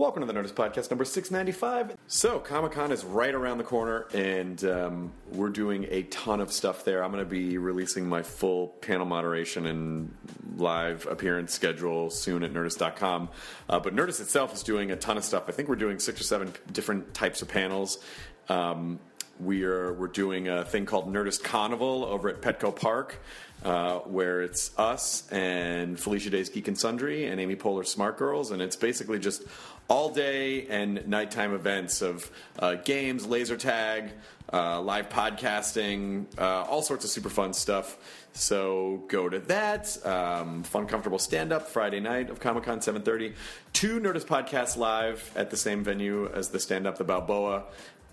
Welcome to the Nerdist Podcast number 695. So, Comic Con is right around the corner, and um, we're doing a ton of stuff there. I'm going to be releasing my full panel moderation and live appearance schedule soon at Nerdist.com. Uh, but Nerdist itself is doing a ton of stuff. I think we're doing six or seven different types of panels. Um, we are we're doing a thing called Nerdist Carnival over at Petco Park, uh, where it's us and Felicia Day's Geek and Sundry and Amy Poehler Smart Girls, and it's basically just all day and nighttime events of uh, games, laser tag, uh, live podcasting, uh, all sorts of super fun stuff. So go to that. Um, fun, comfortable stand up Friday night of Comic Con 7:30. Two Nerdist podcasts live at the same venue as the stand up, the Balboa.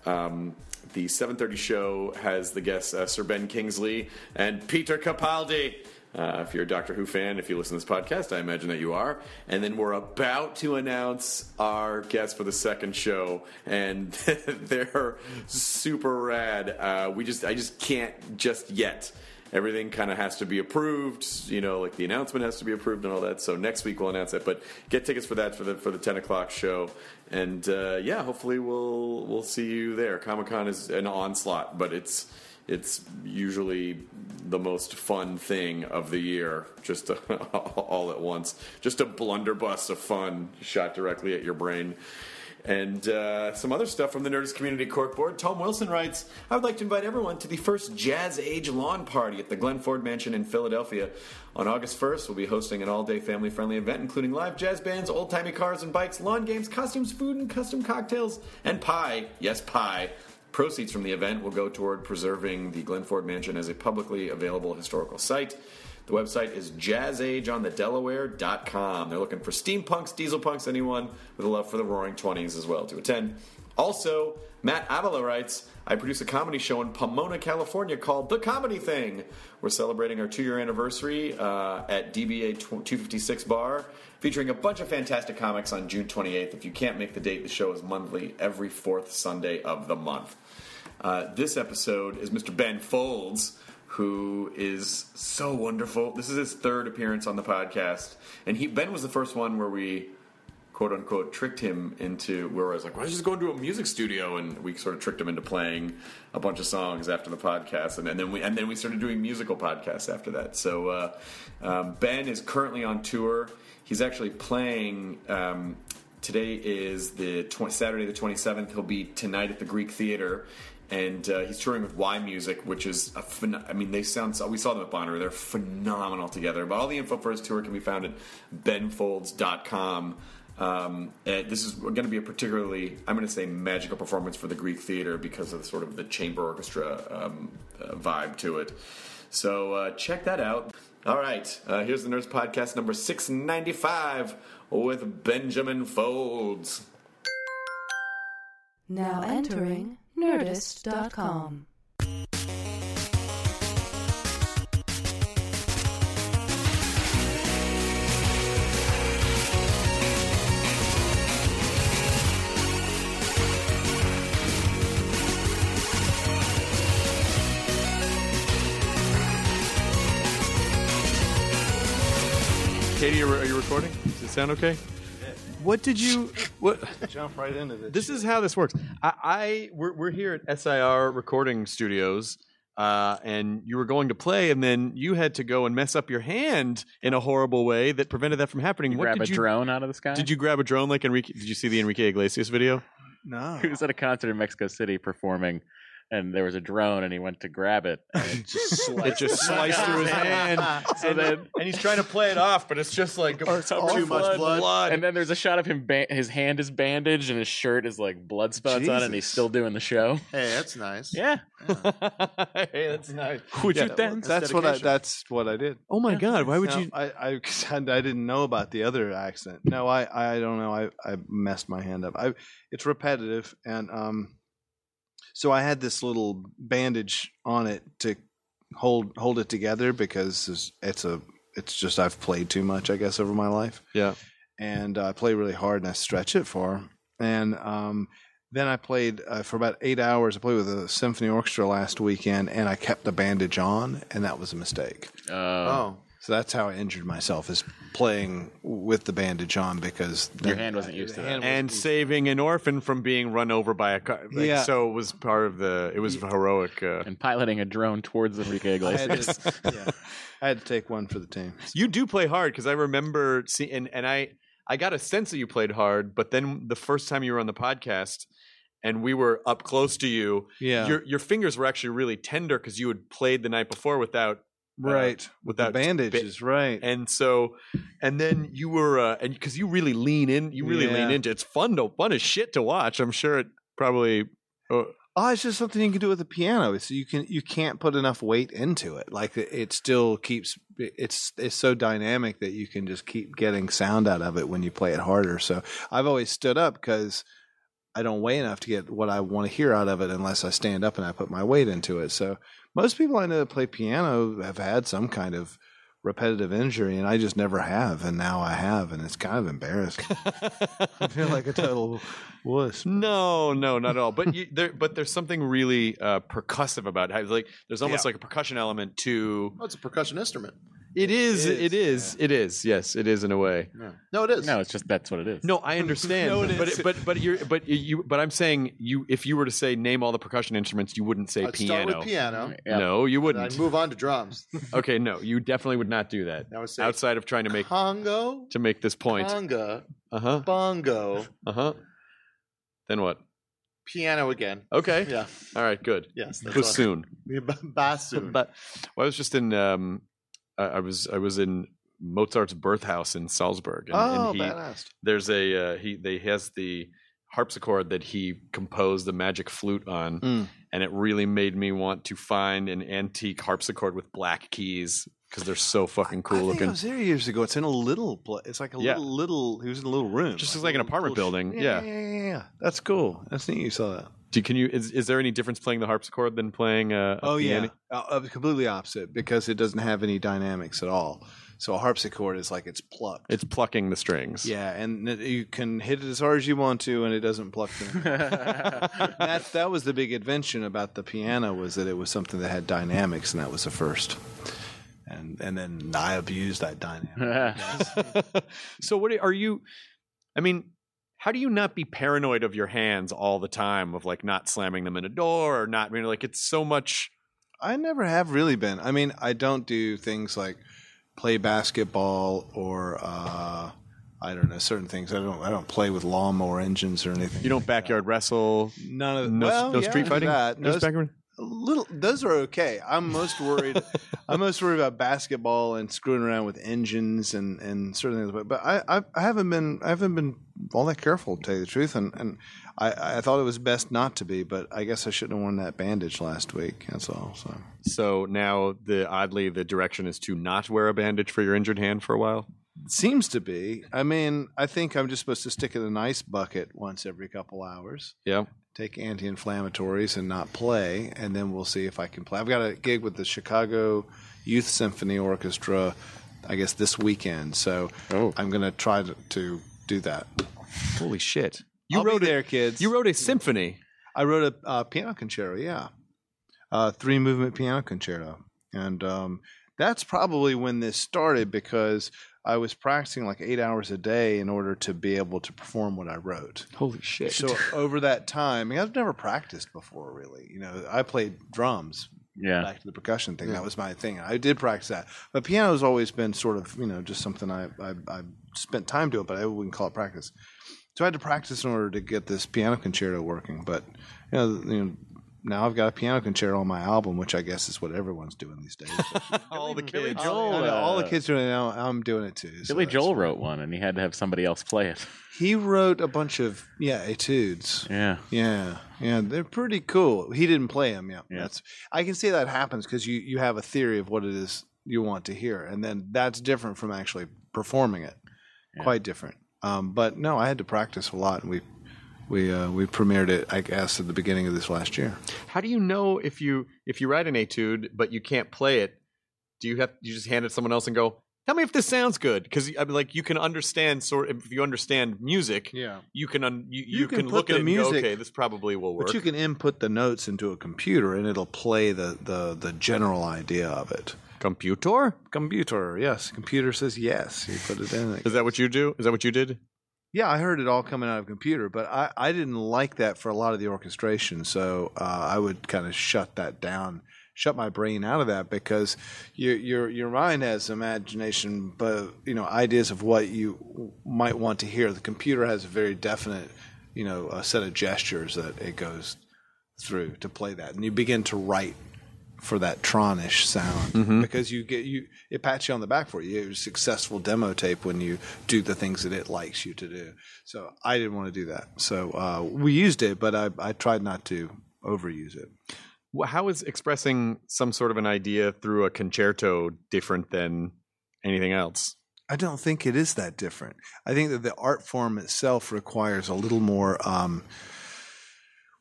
Um, the 7:30 show has the guests uh, Sir Ben Kingsley and Peter Capaldi. Uh, if you're a Doctor Who fan, if you listen to this podcast, I imagine that you are. And then we're about to announce our guest for the second show, and they're super rad. Uh, we just, I just can't just yet. Everything kind of has to be approved, you know, like the announcement has to be approved and all that. So next week we'll announce it. But get tickets for that for the for the ten o'clock show, and uh, yeah, hopefully we'll we'll see you there. Comic Con is an onslaught, but it's it's usually the most fun thing of the year, just all at once. Just a blunderbuss of fun shot directly at your brain. And uh, some other stuff from the Nerdist Community Corkboard. Tom Wilson writes, I would like to invite everyone to the first Jazz Age lawn party at the Glen Foerd Mansion in Philadelphia. On August 1st, we'll be hosting an all day family friendly event including live jazz bands, old timey cars and bikes, lawn games, costumes, food, and custom cocktails, and pie. Yes, pie. Proceeds from the event will go toward preserving the Glen Foerd Mansion as a publicly available historical site. The website is jazzageonthedelaware.com. They're looking for steampunks, diesel punks, anyone with a love for the roaring 20s as well to attend. Also, Matt Avila writes, I produce a comedy show in Pomona, California called The Comedy Thing. We're celebrating our two year anniversary uh, at DBA 256 Bar, featuring a bunch of fantastic comics on June 28th. If you can't make the date, the show is monthly every fourth Sunday of the month. Uh, this episode is Mr. Ben Folds who is so wonderful. This is his third appearance on the podcast, and he Ben was the first one where we quote unquote tricked him into where I was like, why don't you just go into a music studio? And we sort of tricked him into playing a bunch of songs after the podcast, and, and then we and then we started doing musical podcasts after that. So uh, um, Ben is currently on tour. He's actually playing. Um, today is the 20, Saturday the 27th. He'll be tonight at the Greek Theater and uh, he's touring with yMusic, which is a phen- I mean, they sound. We saw them at Bonnaroo; they're phenomenal together. But all the info for his tour can be found at benfolds.com. Um, this is going to be a particularly, I'm going to say, magical performance for the Greek theater because of sort of the chamber orchestra um, uh, vibe to it. So uh, check that out. All right, uh, here's the Nerds Podcast number 695 with Benjamin Folds. Now entering Nerdist.com. Katie, are you recording? Does it sound okay? What did you what? Jump right into this. This is how this works. I, I we're, we're here at SIR Recording Studios, uh, and you were going to play, and then you had to go and mess up your hand in a horrible way that prevented that from happening. You what grab did a you drone out of the sky. Did you grab a drone like Enrique? Did you see the Enrique Iglesias video? No. He was at a concert in Mexico City performing, and there was a drone, and he went to grab it, and it just sliced, It just sliced through his hand. So then, and he's trying to play it off, but it's just like too much blood. And then there's a shot of him. Ba- his hand is bandaged, and his shirt is like blood spots on it, and he's still doing the show. Hey, that's nice. Yeah. hey, that's nice. Would Yeah. you dance? That's That's what I. That's what I did. Oh my God! Why would No, you? I, I I didn't know about the other accident. No, I I don't know. I I messed my hand up. I it's repetitive, and um, so I had this little bandage on it to hold hold it together because it's, it's a it's just I've played too much, I guess, over my life, Yeah. and I play really hard and I stretch it for, and um. Then I played uh, for about eight hours. I played with a symphony orchestra last weekend, and I kept the bandage on, and that was a mistake. Uh, Oh, So that's how I injured myself is playing with the bandage on because Your hand wasn't used to the that. and saving an orphan from being run over by a car. Like, Yeah. So it was part of the. It was heroic. Uh, and piloting a drone towards Enrique I had, Iglesias. to, yeah, I had to take one for the team. you do play hard because I remember seeing, and, and I I got a sense that you played hard, but then the first time you were on the podcast. And we were up close to you. Yeah, Your your fingers were actually really tender because you had played the night before without right. uh, With that bandages, right? and so and then you were uh, and because you really lean in you really lean Yeah. into it's fun to fun as shit to watch i'm sure it probably uh, oh, it's just something you can do with a piano. It's you can you can't put enough weight into it. Like it, it still keeps it's it's so dynamic that you can just keep getting sound out of it when you play it harder. So I've always stood up because I don't weigh enough to get what I want to hear out of it unless I stand up and I put my weight into it. So most people I know that play piano have had some kind of repetitive injury, and I just never have, and now I have, and it's kind of embarrassing. I feel like a total wuss. no no not at all but you, there but there's something really uh, percussive about it like there's almost like a percussion element to well, it's a percussion instrument. It is It is, it is it is yes it is in a way No, it is. no, it's just that's what it is. no i understand No, it but is. but but you're but you but i'm saying you if you were to say name all the percussion instruments you wouldn't say I'd piano start with piano. Yeah. no you wouldn't I'd move on to drums. okay no you definitely would not do that I would say outside of trying to make Congo, to make this point conga, uh-huh bongo, Uh huh. Then what? piano again. Okay. Yeah. All right. Good. Yes. That's Bassoon. all. Bassoon. But well, I was just in. Um, I, I was I was in Mozart's birth house in Salzburg. And, oh, and he, badass. there's a uh, he they has the harpsichord that he composed the magic flute on, Mm. and it really made me want to find an antique harpsichord with black keys because they're so fucking cool I looking. I was there years ago. It's in a little. It's like a Yeah. little little. He was in a little room. Just a like an apartment building, Yeah, yeah. yeah, yeah, yeah. That's cool. That's neat. You saw that. Do, can you is, is there any difference playing the harpsichord than playing a, a Oh piano? yeah, uh, uh, completely opposite because it doesn't have any dynamics at all. So a harpsichord is like it's plucked. It's plucking the strings. yeah, and it- you can hit it as hard as you want to, and it doesn't pluck them. that that was the big invention about the piano was that it was something that had dynamics, and that was the first. And and then I abused that dynamic. so what are you I mean, how do you not be paranoid of your hands all the time of like not slamming them in a door or not I mean like it's so much I never have really been. I mean, I don't do things like play basketball or uh, I don't know certain things. I don't. I don't play with lawnmower engines or anything. you don't backyard wrestle None of no, well, no yeah, street fighting That. no Those, little those are okay. I'm most worried. I'm most worried about basketball and screwing around with engines and and certain things. But but I I, I haven't been I haven't been all that careful to tell you the truth. And and I I thought it was best not to be. But I guess I shouldn't have worn that bandage last week. That's all. So. so now the oddly the direction is to not wear a bandage for your injured hand for a while Seems to be. I mean, I think I'm just supposed to stick it in an ice bucket once every couple hours. yeah Take anti-inflammatories and not play, and then we'll see if I can play. I've got a gig with the Chicago Youth Symphony Orchestra, I guess this weekend. So Oh. I'm going to try to, to do that. holy shit you I'll be wrote there, a, kids. you wrote a symphony I wrote a uh, piano concerto, yeah, uh, three movement piano concerto, and um, that's probably when this started because I was practicing like eight hours a day in order to be able to perform what I wrote. holy shit So over that time, I mean, I've never practiced before, really. You know, I played drums Yeah. back to the percussion thing. That was my thing. I did practice that, but piano's always been sort of you know just something I I, I spent time doing, but I wouldn't call it practice. So I had to practice in order to get this piano concerto working. But you know, you know now I've got a piano concerto on my album, which I guess is what everyone's doing these days. all the Billy kids. Joel, I know, all the kids doing it now. I'm doing it too. so Billy that's- Joel wrote one, and he had to have somebody else play it. He wrote a bunch of yeah etudes. Yeah. Yeah, yeah, they're pretty cool. He didn't play them. Yeah, Yeah. that's. I can see that happens because you you have a theory of what it is you want to hear, and then that's different from actually performing it. Yeah. Quite different. Um, but no, I had to practice a lot, and we we uh, we premiered it, I guess, at the beginning of this last year. How do you know if you if you write an etude but you can't play it? Do you have you just hand it to someone else and go, "Tell me if this sounds good"? Because I mean, like you can understand sort if you understand music, Yeah. you can un, you, You you, can can, put look the at it and go, music- "Okay, this probably will work." But you can input the notes into a computer, and it'll play the the the general idea of it. Computer? Computer, yes. Computer says yes. You put it in. It Is that what you do? Is that what you did? Yeah, I heard it all coming out of a computer, but I, I didn't like that for a lot of the orchestration. So uh, I would kind of shut that down, shut my brain out of that because your your your mind has imagination, but you know ideas of what you might want to hear. The computer has a very definite, you know, a set of gestures that it goes through to play that, and you begin to write for that tronish sound because you get you it pats you on the back for you. You're a successful demo tape when you do the things that it likes you to do. So I didn't want to do that. So uh, we used it, but I, I tried not to overuse it. Wh- How is expressing some sort of an idea through a concerto different than anything else? I don't think it is that different. I think that the art form itself requires a little more. Um,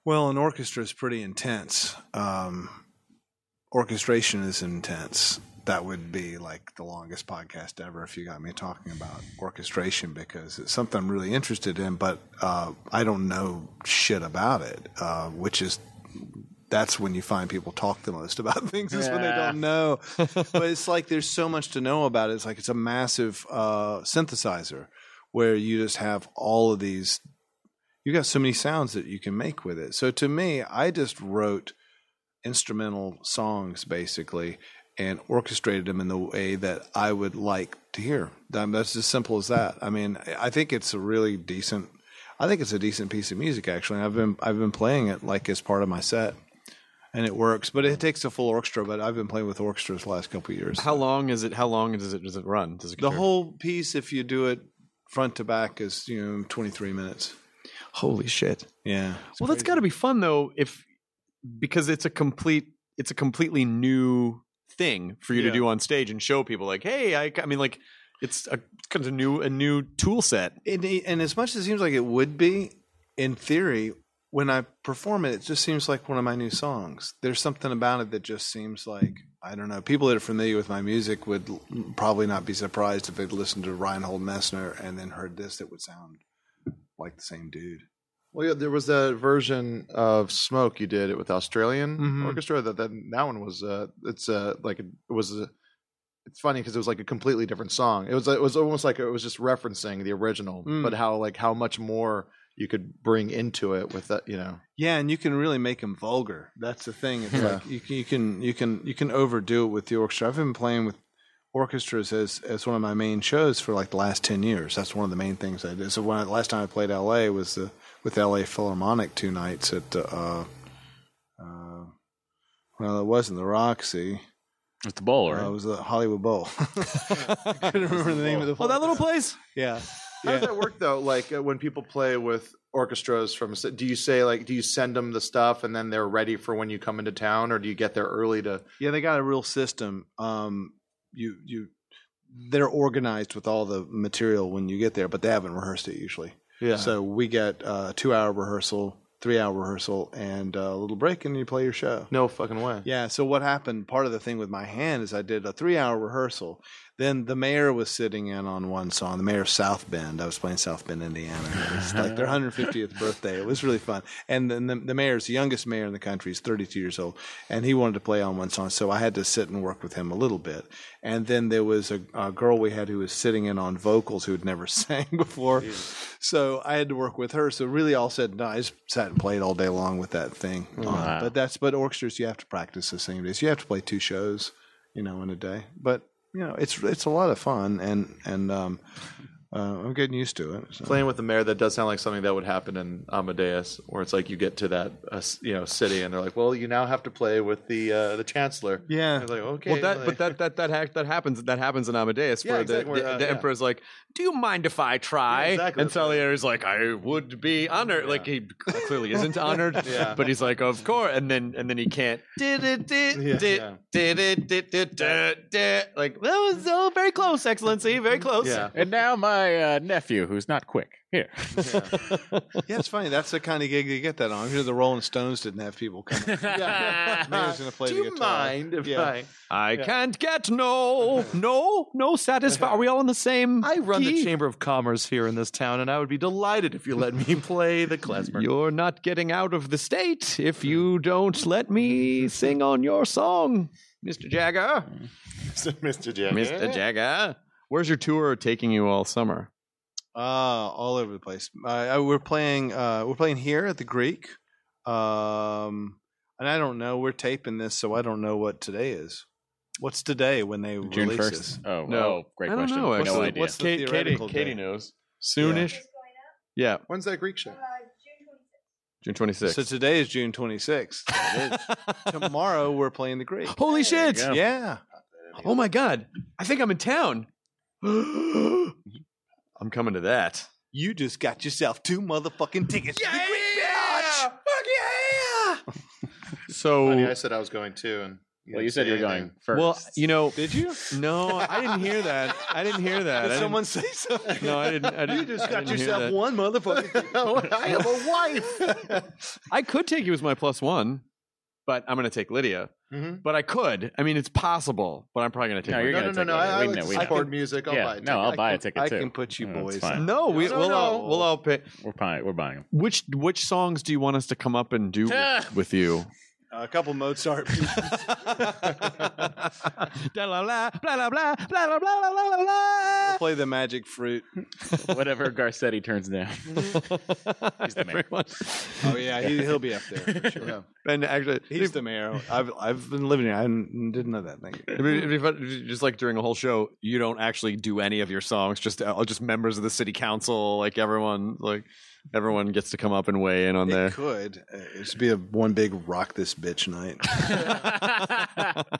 well, an orchestra is pretty intense. Um, orchestration is intense. That would be like the longest podcast ever if you got me talking about orchestration because it's something I'm really interested in, but uh, I don't know shit about it, uh, which is that's when you find people talk the most about things is when they don't know. but it's like there's so much to know about it. It's like it's a massive uh, synthesizer where you just have all of these. You got so many sounds that you can make with it. So to me, I just wrote instrumental songs basically and orchestrated them in the way that I would like to hear. That's as simple as that. I mean, I think it's a really decent. I think it's a decent piece of music actually. I've been I've been playing it like as part of my set, and it works. But it takes a full orchestra. But I've been playing with orchestras the last couple of years. How long is it? How long does it does it run? Does it the whole piece, if you do it front to back, is you know twenty three minutes. holy shit? Yeah. Well, that's got to be fun though, if because it's a complete it's a completely new thing for you Yeah. to do on stage and show people like, hey, I, I mean, like it's a kind of a new a new tool set. And, and as much as it seems like it would be, in theory, when I perform it, it just seems like one of my new songs. There's something about it that just seems like I don't know. People that are familiar with my music would probably not be surprised if they'd listened to Reinhold Messner and then heard this. It would sound like the same dude. Well, yeah, there was that version of Smoke you did it with Australian Mhm. orchestra. That that that one was uh, it's uh, like it was a, it's funny because it was like a completely different song. It was it was almost like it was just referencing the original, Mm. but how like how much more you could bring into it with that, you know. Yeah, and you can really make them vulgar. That's the thing. It's Yeah. like you can, you can you can you can overdo it with the orchestra. I've been playing with orchestras as as one of my main shows for like the last ten years. That's one of the main things I did. So when I, last time I played L.A. was the with L.A. Philharmonic two nights at uh, uh, well, it wasn't the Roxy. It's the bowl, Uh, right? it was the Hollywood Bowl. I couldn't remember the name of the. Place. Oh, that little place. Yeah. How does that work though? Like uh, when people play with orchestras from, a s- do you say like, do you send them the stuff and then they're ready for when you come into town, or do you get there early to? Yeah, they got a real system. Um, you you, they're organized with all the material when you get there, but they haven't rehearsed it usually. Yeah. So we get uh, a two hour rehearsal, three hour rehearsal, and a little break, and you play your show. No fucking way. Yeah. So what happened? Part of the thing with my hand is I did a three hour rehearsal. Then the mayor was sitting in on one song. The mayor of South Bend. I was playing South Bend, Indiana. It was like their 150th birthday. It was really fun. And then the, the mayor's the youngest mayor in the country. He's 32 years old, and he wanted to play on one song. So I had to sit and work with him a little bit. And then there was a, a girl we had who was sitting in on vocals who had never sang before. So I had to work with her. So really, all said and done, I just sat and played all day long with that thing. Wow. but that's but orchestras you have to practice the same days. You have to play two shows, you know, in a day. But you know, it's it's a lot of fun, and and um, uh, I'm getting used to it. so. Playing with the mayor, that does sound like something that would happen in Amadeus, where it's like you get to that uh, you know city, and they're like, "Well, you now have to play with the uh, the chancellor." Yeah. It's like okay, Well, that like- but that that that ha- that happens that happens in Amadeus Yeah, where exactly, the, where, the, uh, the yeah. emperor's like, "Do you mind if I try?" Yeah, exactly, And that's right. Salieri's like, "I would be honored." Like he clearly isn't honored, Yeah. but he's like, "Of course." And then and then he can't. Did it did Yeah. did Yeah. did it did did did did like that was oh, very close, Excellency, very close. yeah. And now my uh, nephew, who's not quick. Here. Yeah, it's funny. That's the kind of gig you get that on. I'm sure the Rolling Stones didn't have people come. up. Mayor's gonna play Do the you guitar. mind if Yeah. I? I can't get no no no satisfy. Are we all in the same? I run the? Chamber of Commerce here in this town, and I would be delighted if you let me play the klezmer. You're not getting out of the state if you don't let me sing on your song, Mr. Jagger. Mr. Jagger. Mr. Jagger. Where's your tour taking you all summer? Uh, all over the place. Uh, we're playing. Uh, we're playing here at the Greek. Um, and I don't know. We're taping this, so I don't know what today is. What's today when they June release first. this? Oh, No. oh, great I don't question. know, no actually. idea. What's the Katie, Katie, theoretical Katie date? knows. Soonish. Yeah, When's that Greek show? June 26th. So today is June 26th. Tomorrow we're playing the Greek. Holy shit! Yeah. Oh my god! I think I'm in town. I'm coming to that. You just got yourself two motherfucking tickets. Yeah! the Greek! Fuck yeah! Funny, so, I said I was going too, and Well, you said you were going first. well, you know, Did you? no, I didn't hear that. I didn't hear that. I Did didn't- someone say something? No, I didn't. I didn't You just I got didn't yourself one motherfucking. Ticket. I have a wife. I could take you as my plus one, but I'm going to take Lydia. Mhm. But I could. I mean, it's possible, but I'm probably going to take. No, Lydia. you're no, no, gonna no, no. it. I, We I like know- to we know. support music. I'll yeah, buy a no, I'll ticket. buy I a ticket I too. can put you No, boys in. No, we, No, we'll no, all no. we'll all pay. We're buying. We're buying them. Which which songs do you want us to come up and do with, with you? Uh, a couple Mozart pieces. We'll play the magic fruit. Whatever Garcetti turns down. He's the mayor. Oh yeah, he, he'll be up there for sure. And actually, he's the mayor. I've I've been living here. I didn't didn't know that. Thank you. It'd be- it'd be fun- just like during a whole show, you don't actually do any of your songs. Just uh, just members of the city council, like everyone, like everyone gets to come up and weigh in on It there. could. It should be a one big rock this bitch night.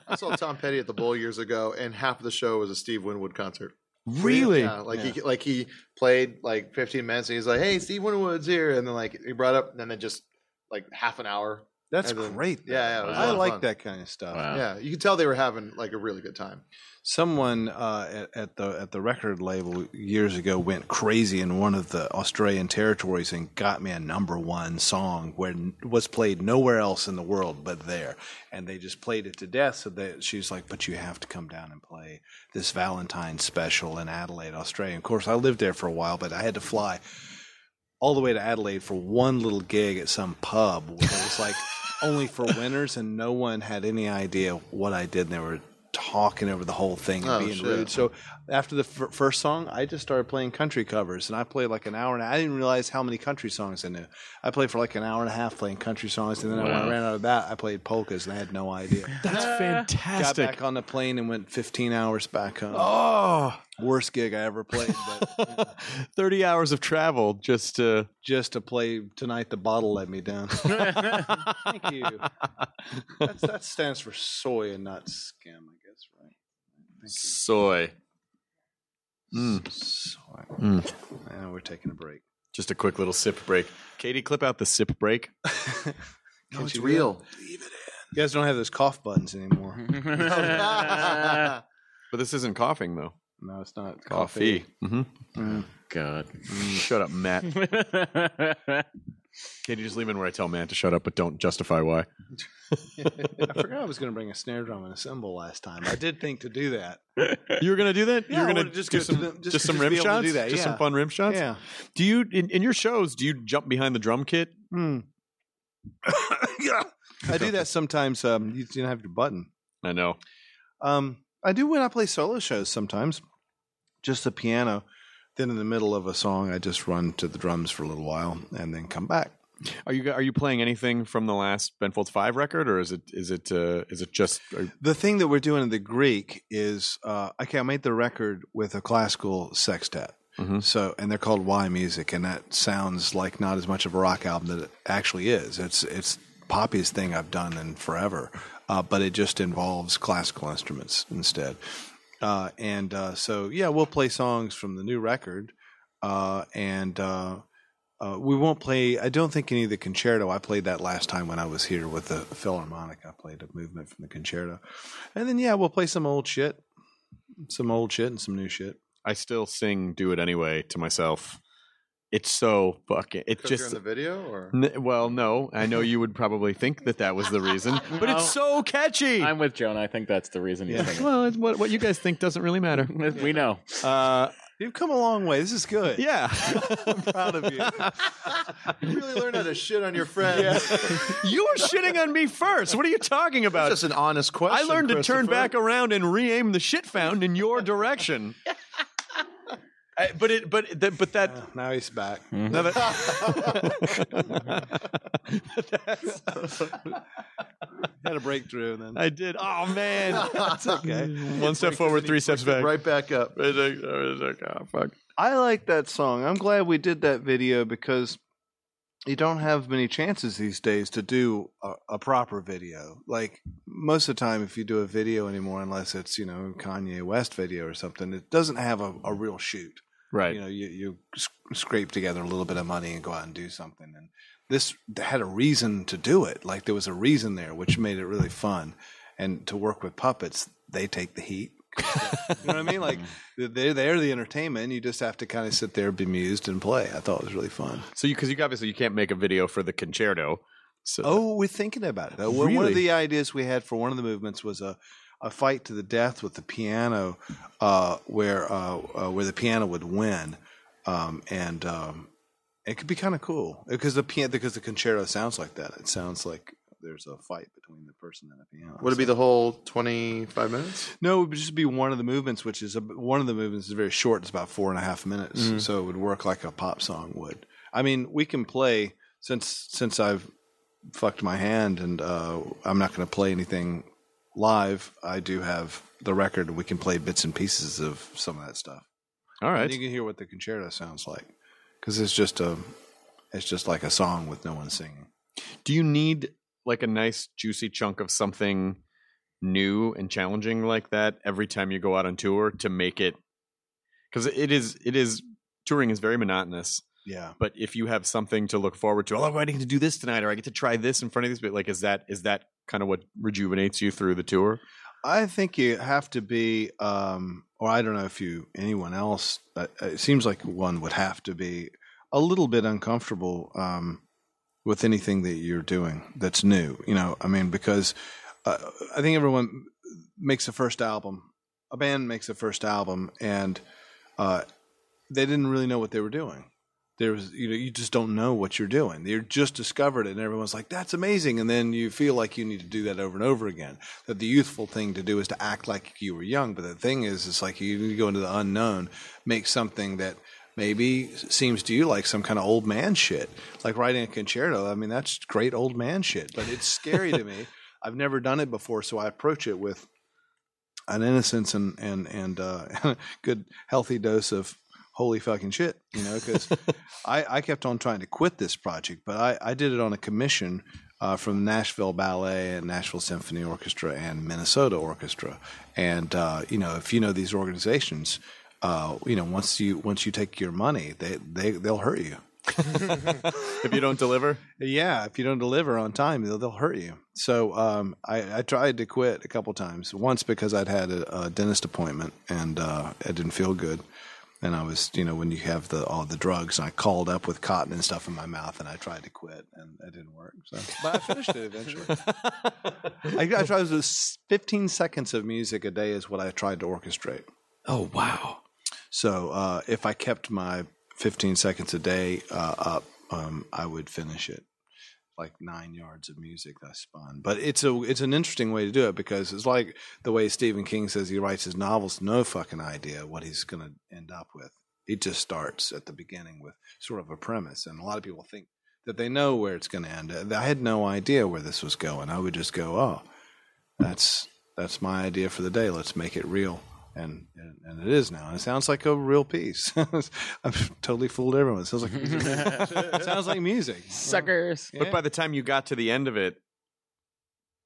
I saw Tom Petty at the Bowl years ago, and half of the show was a Steve Winwood concert. Really? Yeah, like he like he played like 15 minutes, and he's like, "Hey, Steve Winwood's here," and then like he brought up, and then just like half an hour. That's then- great. Yeah, yeah, it was a I lot of like fun. that kind of stuff. Wow. Yeah, you can tell they were having like a really good time. Someone uh, at, at the at the record label years ago went crazy in one of the Australian territories and got me a number one song where was played nowhere else in the world but there, and they just played it to death. So they, she's like, "But you have to come down and play this Valentine special in Adelaide, Australia." Of course, I lived there for a while, but I had to fly all the way to Adelaide for one little gig at some pub. Where it was like only for winners, and no one had any idea what I did. And they were talking over the whole thing and Oh, being shit. rude. So after the f- first song, I just started playing country covers, and I played like an hour. And I didn't realize how many country songs I knew. I played for like an hour and a half playing country songs, and then when I ran out of that, I played polkas, and I had no idea. That's ah. Got fantastic. back on the plane and went 15 hours back home. Oh, Worst gig I ever played, but 30 hours of travel just to. just to play tonight, the bottle let me down. Thank you. That's, that stands for soy and not scam, I guess, right? Soy. Mm. Soy. Mm. Now we're taking a break. Just a quick little sip break. Katie, clip out the sip break. Can't it's you do real. that? You guys don't have those cough buttons anymore. But this isn't coughing, though. No, it's not Coffee. hmm Mm. God. Shut up, Matt. Can you just leave in where I tell Matt to shut up, but don't justify why. I forgot I was going to bring a snare drum and a cymbal last time. I did think to do that. You were gonna do that? Yeah, you were gonna just do some the- just, just- some just rim be able to shots? do that, Just some fun rim shots? Yeah. Do you in, in your shows? Do you jump behind the drum kit? Hmm. yeah. I do that sometimes. Um, you didn't have your button. I know. Um, I do when I play solo shows sometimes. Just the piano. Then in the middle of a song, I just run to the drums for a little while and then come back. Are you are you playing anything from the last Ben Folds Five record, or is it is it uh, is it just? Are, The thing that we're doing in the Greek is uh, okay. I made the record with a classical sextet, Mhm. so and they're called yMusic, and that sounds like not as much of a rock album that it actually is. It's it's poppiest thing I've done in forever, uh, but it just involves classical instruments instead. Uh, and uh, so yeah, we'll play songs from the new record, uh, and uh, uh, we won't play. I don't think any of the concerto. I played that last time when I was here with the Philharmonic. I played a movement from the concerto, and then yeah, we'll play some old shit, some old shit, and some new shit. I still sing "Do It Anyway" to myself. It's so fucking. It 'Cause you're just in the video, or N- well, no. I know you would probably think that that was the reason, but it's so catchy. I'm with Jonah. I think that's the reason he's singing. well, it's what what you guys think doesn't really matter. we know. Uh, You've come a long way. This is good. yeah, I'm proud of you. you really learned how to shit on your friends. you were shitting on me first. What are you talking about? Just an honest question. I learned to turn back around and re-aim the shit found in your direction. I- but it, but that, but that. Ah, now he's back. Mm-hmm. no, that- Had a breakthrough, and then I did. Oh man, that's okay. Mm-hmm. One step forward, three steps back. Right back up. It's like, it's like, oh, fuck. I like that song. I'm glad we did that video because you don't have many chances these days to do a, a proper video. Like most of the time, if you do a video anymore, unless it's you know Kanye West video or something, it doesn't have a, a real shoot. Right. You know, you you scrape together a little bit of money and go out and do something. And this had a reason to do it. Like there was a reason there, which made it really fun. And to work with puppets, they take the heat. you know what I mean? Like they're they're the entertainment. You just have to kind of sit there, bemused, and play. I thought it was really fun. So you because you obviously you can't make a video for the concerto. So Oh, we're thinking about it. Uh, One of the ideas we had for one of the movements was a, a fight to the death with the piano, uh, where uh, uh, where the piano would win, um, and um, it could be kind of cool because the piano because the concerto sounds like that. It sounds like there's a fight between the person and the piano. Would it be the whole 25 minutes? No, it would just be one of the movements, which is a, one of the movements is very short. It's about four and a half minutes, Mhm. so it would work like a pop song would. I mean, we can play since since I've fucked my hand and uh, I'm not going to play anything live. I do have the record. We can play bits and pieces of some of that stuff. all right. And you can hear what the concerto sounds like because it's just a it's just like a song with no one singing. Do you need like a nice juicy chunk of something new and challenging like that every time you go out on tour to make it? Because it is it is touring is very monotonous. Yeah. But if you have something to look forward to, oh, I get to do this tonight, or I get to try this in front of this, but like, is that is that kind of what rejuvenates you through the tour? I think you have to be, um, or I don't know if you anyone else. Uh, it seems like one would have to be a little bit uncomfortable um, with anything that you're doing that's new. You know, I mean, because uh, I think everyone makes a first album. A band makes a first album, and uh, they didn't really know what they were doing. There was, you know, you just don't know what you're doing. You're just discovered it, and everyone's like, "That's amazing," and then you feel like you need to do that over and over again. That the youthful thing to do is to act like you were young, but the thing is, it's like you need to go into the unknown, make something that maybe seems to you like some kind of old man shit, like writing a concerto. I mean, that's great old man shit, but it's scary to me. I've never done it before, so I approach it with an innocence and and and uh, good healthy dose of holy fucking shit, you know, because I, I kept on trying to quit this project, but I, I did it on a commission uh, from Nashville Ballet and Nashville Symphony Orchestra and Minnesota Orchestra, and uh, you know, if you know these organizations, uh, you know, once you once you take your money, they they they'll hurt you. if you don't deliver, yeah, if you don't deliver on time, they'll, they'll hurt you. So um, I, I tried to quit a couple times. Once because I'd had a, a dentist appointment and uh, I didn't feel good, and I was, you know, when you have the all the drugs, and I called up with cotton and stuff in my mouth, and I tried to quit, and it didn't work. So, but I finished it eventually. I, I tried to do 15 seconds of music a day is what I tried to orchestrate. Oh wow! So uh, if I kept my 15 seconds a day uh, up, um, I would finish it. Like nine yards of music I spun, but it's a it's an interesting way to do it because it's like the way Stephen King says he writes his novels. No fucking idea what he's going to end up with. He just starts at the beginning with sort of a premise, and a lot of people think that they know where it's going to end. I had no idea where this was going. I would just go, "Oh, that's that's my idea for the day. Let's make it real." And, and, and it is now. And it sounds like a real piece. I've totally fooled everyone. It sounds like it sounds like music. Suckers. But by the time you got to the end of it,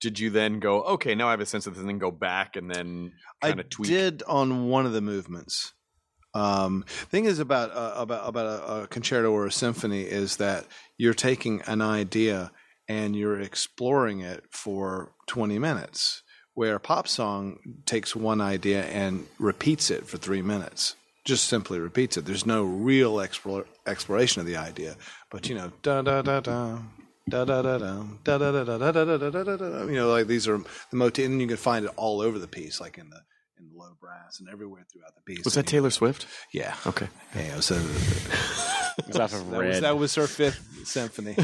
did you then go, okay, now I have a sense of this, and then go back and then kind I of tweak? did on one of the movements. Um, thing is about uh, about about a, a concerto or a symphony is that you're taking an idea and you're exploring it for 20 minutes. Where a pop song takes one idea and repeats it for three minutes, just simply repeats it. There's no real explore, exploration of the idea, but you know, da da da da. Da da da da da da da da da da da da da da. You know, like these are the motif, and you can find it all over the piece, like in the in the low brass and everywhere throughout the piece. Was that Taylor Swift? Yeah. Okay. Yeah. So It was off of that was, that was her fifth symphony.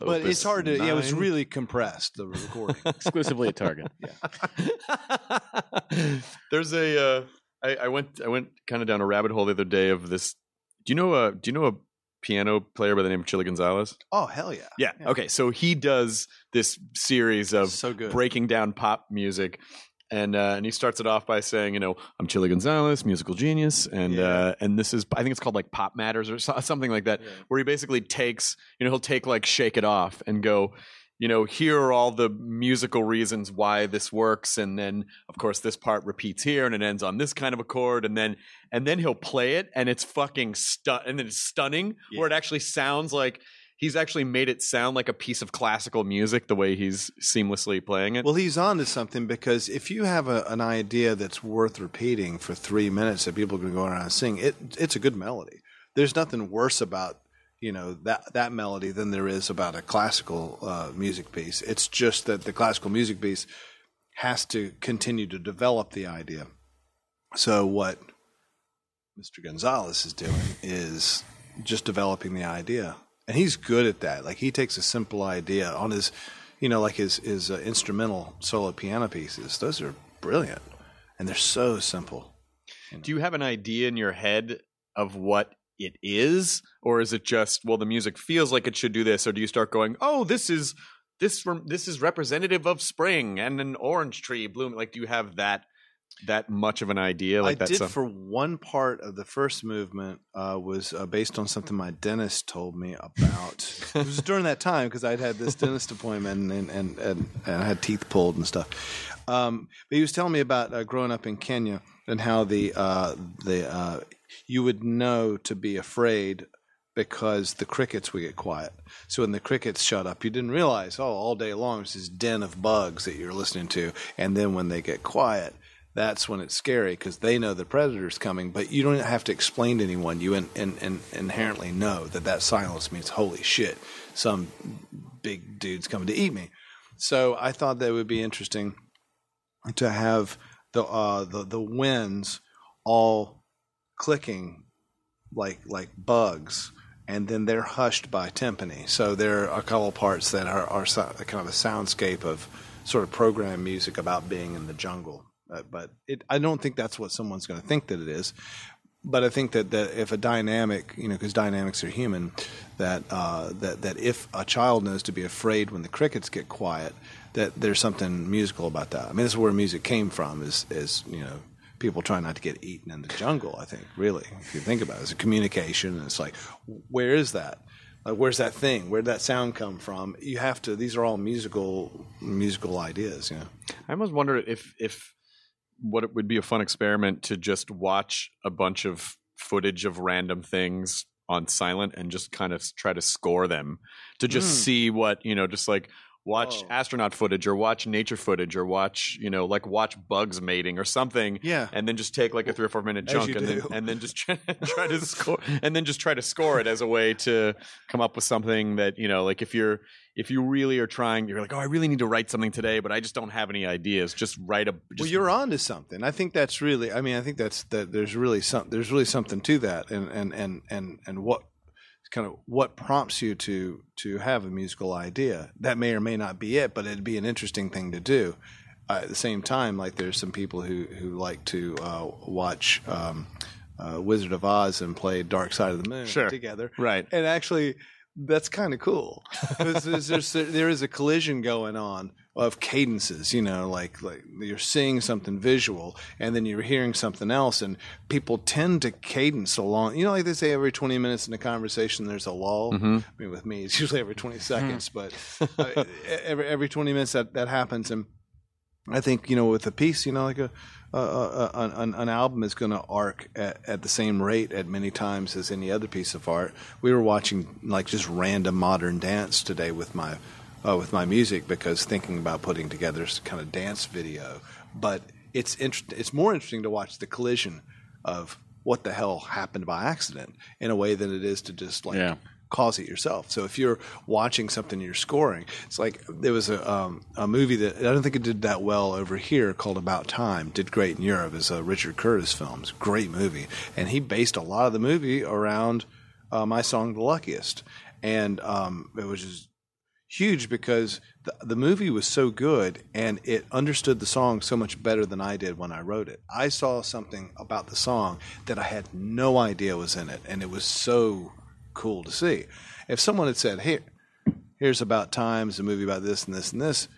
but it's hard to. Yeah, it was nine. really compressed. The recording. Exclusively at Target. Yeah. There's a. Uh, I, I went. I went kind of down a rabbit hole the other day of this. Do you know? A, do you know a piano player by the name of Chilly Gonzales? Oh hell yeah! Yeah. Okay. So he does this series of So good. breaking down pop music. And uh, and he starts it off by saying, you know, I'm Chilly Gonzales, musical genius, and Yeah. uh, and this is I think it's called like Pop Matters or so, something like that, where he basically takes, you know, he'll take like Shake It Off and go, you know, here are all the musical reasons why this works, and then of course this part repeats here and it ends on this kind of a chord, and then and then he'll play it and it's fucking stun and then it's stunning where it actually sounds like he's actually made it sound like a piece of classical music the way he's seamlessly playing it. Well, he's on to something because if you have a, an idea that's worth repeating for three minutes that people can go around and sing, it it's a good melody. There's nothing worse about you know that that melody than there is about a classical uh, music piece. It's just that the classical music piece has to continue to develop the idea. So what Mr. Gonzales is doing is just developing the idea, and he's good at that. Like he takes a simple idea on his, you know, like his his uh, instrumental solo piano pieces. Those are brilliant, and they're so simple. Do you have an idea in your head of what it is, or is it just well the music feels like it should do this, or do you start going, oh, this is this this is representative of spring and an orange tree blooming? Like, do you have that that much of an idea? Like I that did for one part of the first movement uh, was uh, based on something my dentist told me about. it was during that time because I'd had this dentist appointment and and, and, and I had teeth pulled and stuff. Um, but he was telling me about uh, growing up in Kenya and how the uh, the uh, you would know to be afraid because the crickets would get quiet. So when the crickets shut up, you didn't realize, oh, all day long it's this den of bugs that you're listening to, and then when they get quiet, that's when it's scary because they know the predator's coming. But you don't have to explain to anyone. You in, in, in inherently know that that silence means holy shit, some big dude's coming to eat me. So I thought that would be interesting to have the uh, the the winds all clicking like like bugs, and then they're hushed by timpani. So there are a couple parts that are, are kind of a soundscape of sort of program music about being in the jungle. Uh, but it, I don't think that's what someone's going to think that it is. But I think that, that if a dynamic, you know, because dynamics are human, that uh, that that if a child knows to be afraid when the crickets get quiet, that there's something musical about that. I mean, this is where music came from. Is is you know people trying not to get eaten in the jungle. I think really, if you think about it, it's a communication. And it's like, where is that? Like, where's that thing? Where'd that sound come from? You have to. These are all musical musical ideas. You know. I almost wonder if if what it would be a fun experiment to just watch a bunch of footage of random things on silent and just kind of try to score them to just Mm. see what you know just like watch Oh. astronaut footage or watch nature footage or watch you know like watch bugs mating or something Yeah. and then just take like a three or four minute As chunk and then and then just try, try to score and then just try to score it as a way to come up with something that you know like if you're if you really are trying you're like oh i really need to write something today but i just don't have any ideas just write a just well, you're on to something. I think that's really. I mean, I think that's that. There's really some. There's really something to that, and and and and and what kind of what prompts you to to have a musical idea. That may or may not be it, but it'd be an interesting thing to do. Uh, at the same time, like there's some people who who like to uh, watch. Um, uh, Wizard of Oz and play Dark Side of the Moon Sure. together. Right. And actually, that's kind of cool. there's, there's, there is a collision going on of cadences, you know, like like you're seeing something visual and then you're hearing something else, and people tend to cadence along. You know, like they say every 20 minutes in a conversation, there's a lull. Mm-hmm. I mean, with me, it's usually every 20 seconds, but uh, every every 20 minutes that that happens, and I think you know with a piece, you know, like a, an, an album is going to arc at, at the same rate at many times as any other piece of art. We were watching like just random modern dance today with my uh, with my music because thinking about putting together this kind of dance video, but it's inter- it's more interesting to watch the collision of what the hell happened by accident in a way than it is to just like Yeah. Cause it yourself. So if you're watching something and you're scoring, it's like there was a um, a movie that I don't think it did that well over here called About Time. Did great in Europe. It's a Richard Curtis film. It's a great movie, and he based a lot of the movie around uh, my song "The Luckiest," and um, it was just huge because the, the movie was so good and it understood the song so much better than I did when I wrote it. I saw something about the song that I had no idea was in it, and it was so cool to see. If someone had said, "Here, here's about times a movie about this and this and this,"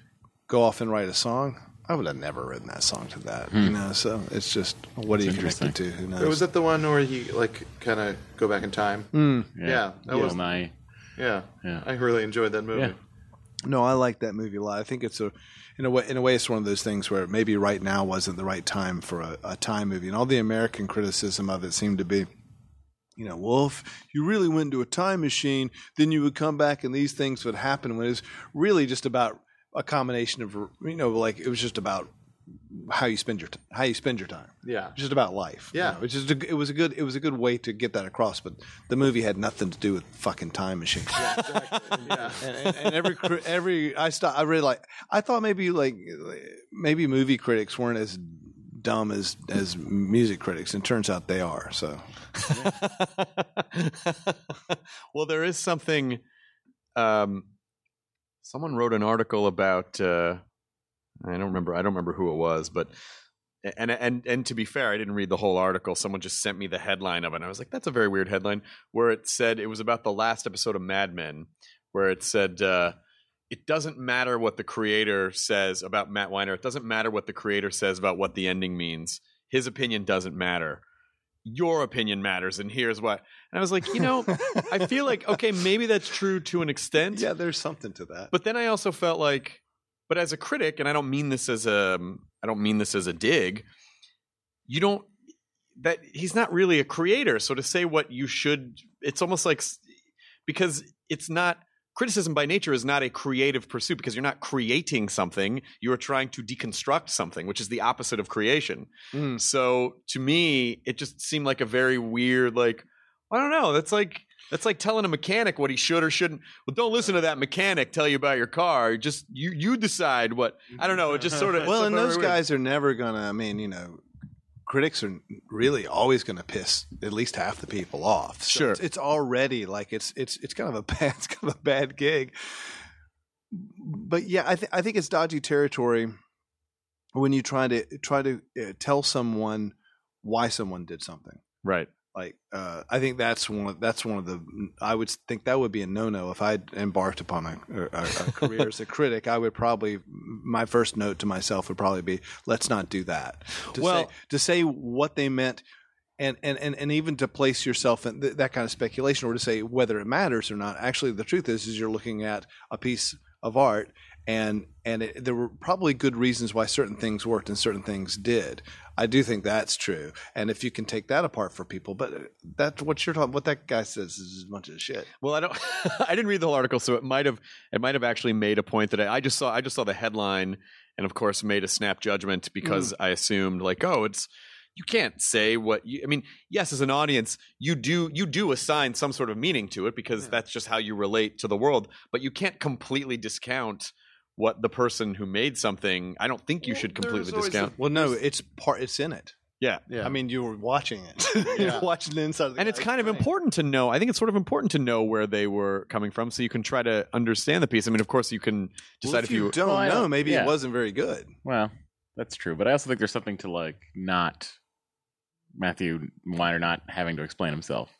go off and write a song. I would have never written that song to that, you know. So it's just what are you connected to? Who knows? Was that the one where he like kind of go back in time? Mm. Yeah, that Bill was. my. Yeah, Yeah. I really enjoyed that movie. Yeah. No, I like that movie a lot. I think it's a, in a way, in a way, it's one of those things where maybe right now wasn't the right time for a, a time movie, and all the American criticism of it seemed to be, you know, well, if you really went into a time machine, then you would come back and these things would happen. When it's really just about a combination of, you know, like it was just about how you spend your t- how you spend your time. Yeah. just about life. you Yeah. know. which is a, it was a good it was a good way to get that across. But the movie had nothing to do with fucking time machines. yeah. and, and, and every every I stop I really like I thought maybe like maybe movie critics weren't as dumb as as music critics and turns out they are so well, there is something. Um, someone wrote an article about. Uh, I don't remember. I don't remember who it was, but and and and to be fair, I didn't read the whole article. Someone just sent me the headline of it, and I was like, "That's a very weird headline." Where it said it was about the last episode of Mad Men, where it said. Uh, it doesn't matter what the creator says about Matt Weiner. It doesn't matter what the creator says about what the ending means. His opinion doesn't matter. Your opinion matters, and here's what. And I was like, you know, I feel like okay, maybe that's true to an extent. yeah there's something to that But then I also felt like, but as a critic, and I don't mean this as a, um, I don't mean this as a dig. You don't that he's not really a creator. So to say what you should, it's almost like because it's not criticism by nature is not a creative pursuit because you're not creating something. You are trying to deconstruct something, which is the opposite of creation. Mm. So to me, it just seemed like a very weird, like I don't know. That's like that's like telling a mechanic what he should or shouldn't. Well, don't listen to that mechanic tell you about your car. Just you you decide what. I don't know. It just sort of well and very those weird. guys are never gonna I mean you know critics are really always gonna piss at least half the people off So Sure. it's, it's already like it's it's it's kind of a bad it's kind of a bad gig but yeah I, th- I think it's dodgy territory when you try to try to uh, tell someone why someone did something right. Like uh, I think that's one of, that's one of the I would think that would be a no no if I embarked upon a, a, a career as a critic I would probably my first note to myself would probably be let's not do that. To Well- say, to say what they meant and, and, and, and even to place yourself in th- that kind of speculation or to say whether it matters or not actually the truth is is you're looking at a piece of art and and it, there were probably good reasons why certain things worked and certain things did I do think that's true, and if you can take that apart for people, but that's what you're talking. What that guy says is as much as shit. Well, I don't. I didn't read the whole article, so it might have. It might have actually made a point that I, I just saw. I just saw the headline, and of course, made a snap judgment because mm. I assumed like, oh, it's. You can't say what you. I mean, yes, as an audience, you do you do assign some sort of meaning to it because that's just how you relate to the world. But you can't completely discount what the person who made something. I don't think you should completely there's always discount. Well, no, it's part. It's in it. yeah, Yeah. I mean, you were watching it. Yeah. You're watching the inside of the and it's kind of brain. important to know. I think it's sort of important to know where they were coming from, so you can try to understand the piece. I mean, of course, you can Well, decide if you, you. don't Well, know, maybe yeah. it wasn't very good. Well, that's true, but I also think there's something to like not Matthew Weiner not having to explain himself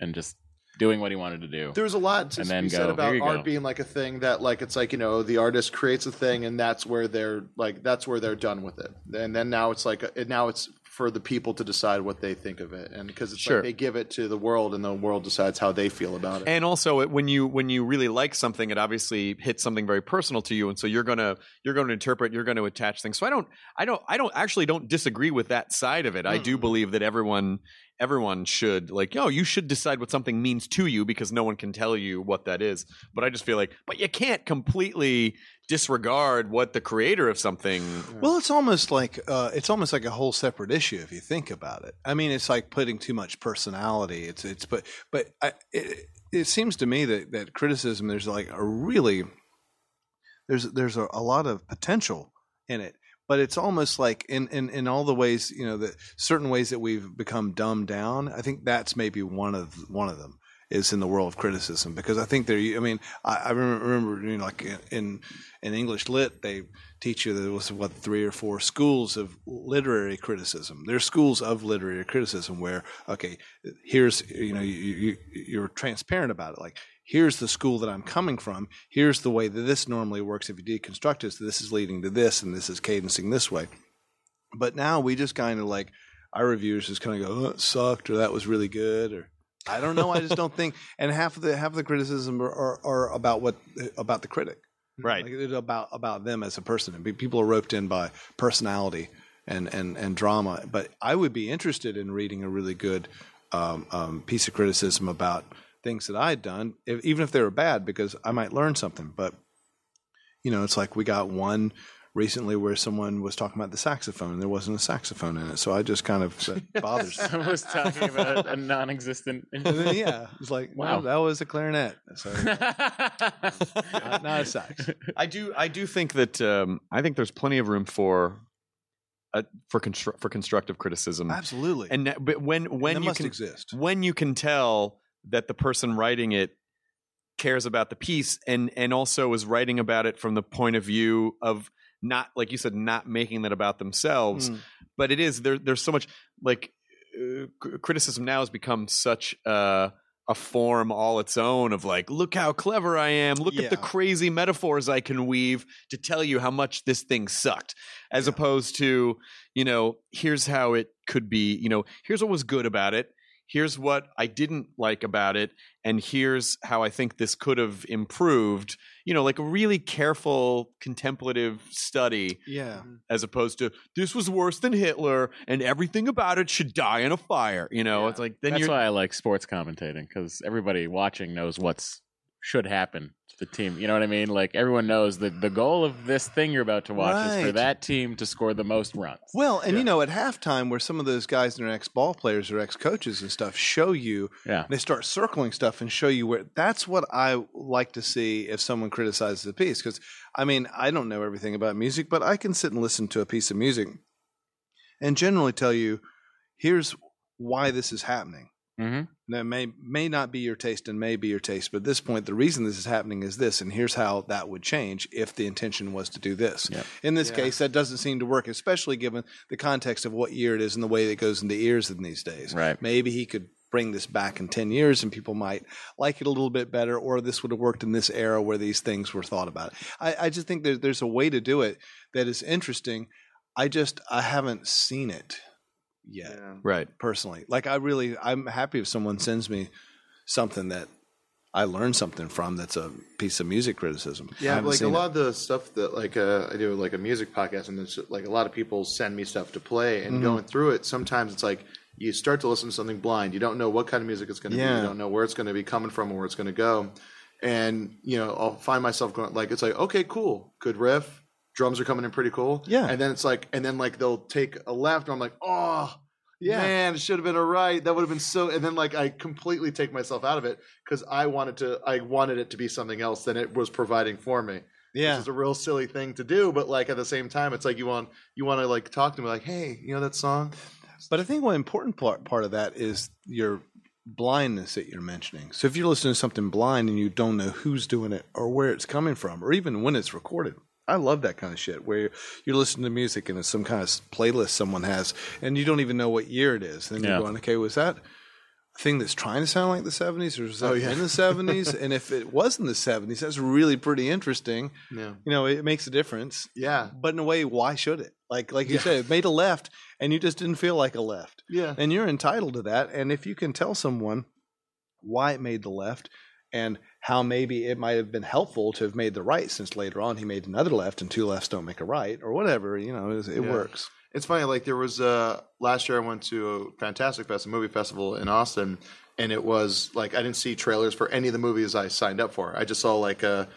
and just doing what he wanted to do. There's a lot to And be then said about art go." being like a thing that like it's like you know the artist creates a thing and that's where they're like that's where they're done with it and then now it's like now it's for the people to decide what they think of it and because it's Sure. like they give it to the world and the world decides how they feel about it. And also, it- when you when you really like something, it obviously hits something very personal to you, and so you're gonna you're going to interpret, you're going to attach things. So I don't, I don't, I don't actually don't disagree with that side of it. I hmm. do believe that everyone everyone should like, yo, you should decide what something means to you because no one can tell you what that is. But I just feel like, but you can't completely disregard what the creator of something. Well, it's almost like uh, it's almost like a whole separate issue if you think about it. I mean, it's like putting too much personality. It's it's but but I, it, it seems to me that that criticism there's like a really there's there's a, a lot of potential in it. But it's almost like in, in, in all the ways you know that certain ways that we've become dumbed down. I think that's maybe one of one of them is in the world of criticism because I think there. I mean, I, I remember, remember you know, like in, in in English lit they teach you there was what three or four schools of literary criticism. There's schools of literary criticism where okay, here's you know you, you you're transparent about it. Like here's the school that I'm coming from. Here's the way that this normally works. If you deconstruct it, this is leading to this, and this is cadencing this way. But now we just kind of like our reviewers just kind of go, oh, it sucked, or that was really good, or I don't know. I just don't think. And half of the half of the criticism are, are, are about what about the critic, Right. Like it's about about them as a person. And people are roped in by personality and and and drama. But I would be interested in reading a really good um, um, piece of criticism about things that I'd done, if, even if they were bad, because I might learn something. But you know, it's like we got one recently where someone was talking about the saxophone and there wasn't a saxophone in it. So I just kind of said, bothers me. I was talking about a non-existent. And then, yeah, it's like, wow, Wow. that was a clarinet. So, not, not a sax. I do I do think that um, I think there's plenty of room for uh, for constru- for constructive criticism. Absolutely. And that- but when when that you must can exist. when you can tell that the person writing it cares about the piece and and also is writing about it from the point of view of not like you said not making that about themselves. Mm. but it is there there's so much like uh, c- criticism now has become such uh a form all its own of like look how clever i am. Look at the crazy metaphors i can weave to tell you how much this thing sucked as opposed to you know here's how it could be you know here's what was good about it here's what i didn't like about it and here's how i think this could have improved you know like a really careful contemplative study Yeah. Mm-hmm. as opposed to this was worse than Hitler and everything about it should die in a fire. You know, it's like then That's you're why I like sports commentating because everybody watching knows what's should happen to the team. You know what I mean? Like everyone knows that the goal of this thing you're about to watch is for that team to score the most runs. Well, and you know, at halftime, where some of those guys that are ex ball players or ex coaches and stuff show you, Yeah. they start circling stuff and show you where. That's what I like to see if someone criticizes a piece. Because, I mean, I don't know everything about music, but I can sit and listen to a piece of music and generally tell you, here's why this is happening. Mm-hmm. That may may not be your taste and may be your taste, but at this point, the reason this is happening is this, and here's how that would change if the intention was to do this. Yep. In this case, that doesn't seem to work, especially given the context of what year it is and the way that it goes into ears in these days. Right. Maybe he could bring this back in 10 years and people might like it a little bit better, or this would have worked in this era where these things were thought about. I, I just think there, there's a way to do it that is interesting. I just, I haven't seen it yet right. personally. Like I really, I'm happy if someone sends me something that I learned something from. That's a piece of music criticism. Yeah, like a lot it. of the stuff that like uh, I do like a music podcast, and there's like a lot of people send me stuff to play, and Mhm. going through it, sometimes it's like you start to listen to something blind. You don't know what kind of music it's going to be. You don't know where it's going to be coming from or where it's going to go, and you know I'll find myself going like it's like okay, cool, good riff, drums are coming in pretty cool. Yeah. and then it's like, and then like they'll take a left, and I'm like, oh. Yeah. Man, it should have been a right. That would have been so. And then, like, I completely take myself out of it because I wanted to. I wanted it to be something else than it was providing for me Yeah. which is a real silly thing to do but like at the same time it's like you want you want to like talk to me like hey you know that song But I think one important part, part of that is your blindness that you're mentioning. So if you're listening to something blind and you don't know who's doing it or where it's coming from or even when it's recorded, I love that kind of shit where you're listening to music and it's some kind of playlist someone has, and you don't even know what year it is. Then Yeah. you're going, okay, was that a thing that's trying to sound like the 70s, or was that Oh, yeah. in the 70s? and if it was in the 70s, that's really pretty interesting. Yeah. You know, it makes a difference. Yeah. But in a way, why should it? Like, like you said, it made a left, and you just didn't feel like a left, Yeah. and you're entitled to that. And if you can tell someone why it made the left and how maybe it might have been helpful to have made the right, since later on he made another left, and two lefts don't make a right, or whatever, you know, it, it Yeah. works. It's funny. Like there was uh, last year, I went to a fantastic fest, a movie festival in Austin, and it was like I didn't see trailers for any of the movies I signed up for. I just saw like a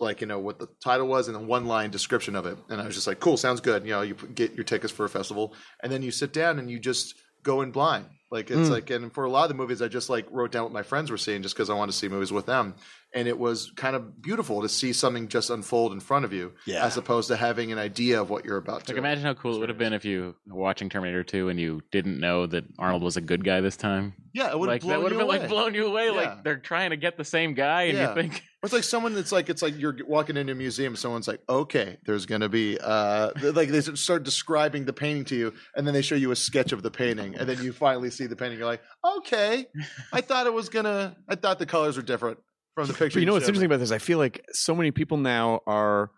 like you know what the title was and a one line description of it, and I was just like, cool, sounds good. You know, you get your tickets for a festival, and then you sit down and you just go in blind. Like it's hmm. like, and for a lot of the movies, I just like wrote down what my friends were seeing just because I wanted to see movies with them, and it was kind of beautiful to see something just unfold in front of you, Yeah. as opposed to having an idea of what you're about to. Like, imagine how cool it would have been if you were watching Terminator 2 and you didn't know that Arnold was a good guy this time. Yeah, it would Like have that blown would have you been like away. blown you away. Yeah. Like they're trying to get the same guy, and Yeah. you think Or it's like someone that's like it's like you're walking into a museum. Someone's like, okay, there's gonna be uh, like they start describing the painting to you, and then they show you a sketch of the painting, and then you finally see the painting. You're like, okay, I thought it was gonna. I thought the colors were different from the picture. But you know what's interesting about this? I feel like so many people now are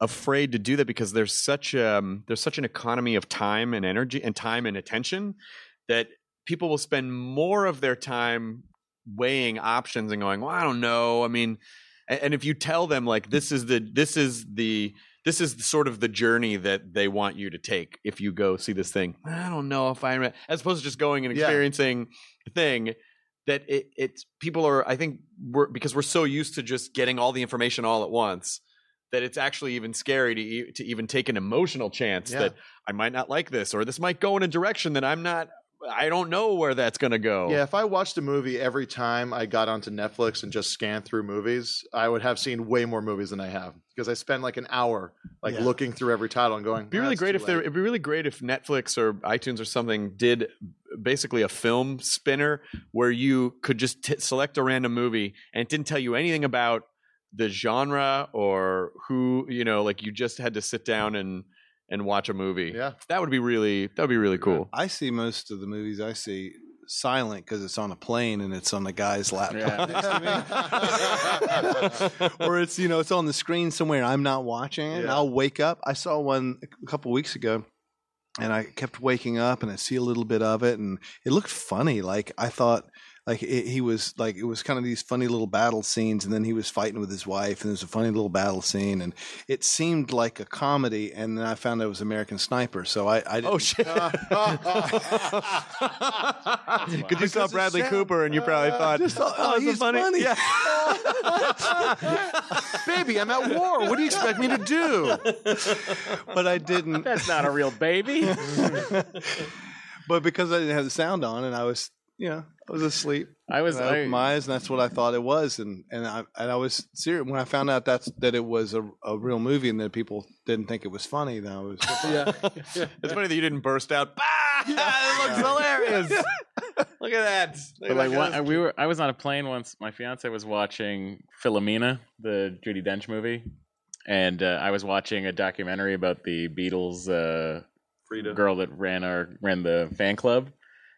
afraid to do that because there's such um there's such an economy of time and energy and time and attention that people will spend more of their time weighing options and going, well, I don't know. I mean, and, if you tell them like this is the this is the this is sort of the journey that they want you to take if you go see this thing. I don't know if I as opposed to just going and Yeah. experiencing the thing that it it's people are I think we're because we're so used to just getting all the information all at once that it's actually even scary to to even take an emotional chance Yeah. that I might not like this or this might go in a direction that I'm not I don't know where that's going to go. Yeah, if I watched a movie every time I got onto Netflix and just scanned through movies, I would have seen way more movies than I have because I spend like an hour like Yeah. looking through every title and going. It'd be really ah, "That's great if there. It'd be really great if Netflix or iTunes or something did basically a film spinner where you could just t- select a random movie and it didn't tell you anything about the genre or who you know. Like you just had to sit down and and watch a movie. Yeah. that would be really that would be really cool. I see most of the movies I see silent because it's on a plane and it's on a guy's laptop next to me. or it's you know it's on the screen somewhere I'm not watching it. And Yeah. I'll wake up. I saw one a couple weeks ago, and I kept waking up and I see a little bit of it, and it looked funny. Like I thought. Like it, he was like it was kind of these funny little battle scenes, and then he was fighting with his wife, and there's a funny little battle scene, and it seemed like a comedy, and then I found out it was American Sniper, so I, I didn't, Oh shit! Because you saw Bradley Cooper and you probably uh, thought, just thought, oh, this is he's funny. Yeah. Baby, I'm at war. What do you expect me to do? but I didn't. that's not a real baby. but because I didn't have the sound on and I was, you know, I was asleep. I was I opened my eyes and that's what I thought it was, and and I and I was serious when I found out that's that it was a, a real movie and that people didn't think it was funny. Then I was yeah. It's funny that you didn't burst out. Bah! it looks hilarious. Look at that. Look But like one, we were, I was on a plane once. My fiance was watching Philomena, the Judi Dench movie, and uh, I was watching a documentary about the Beatles uh, Freda. girl that ran our ran the fan club,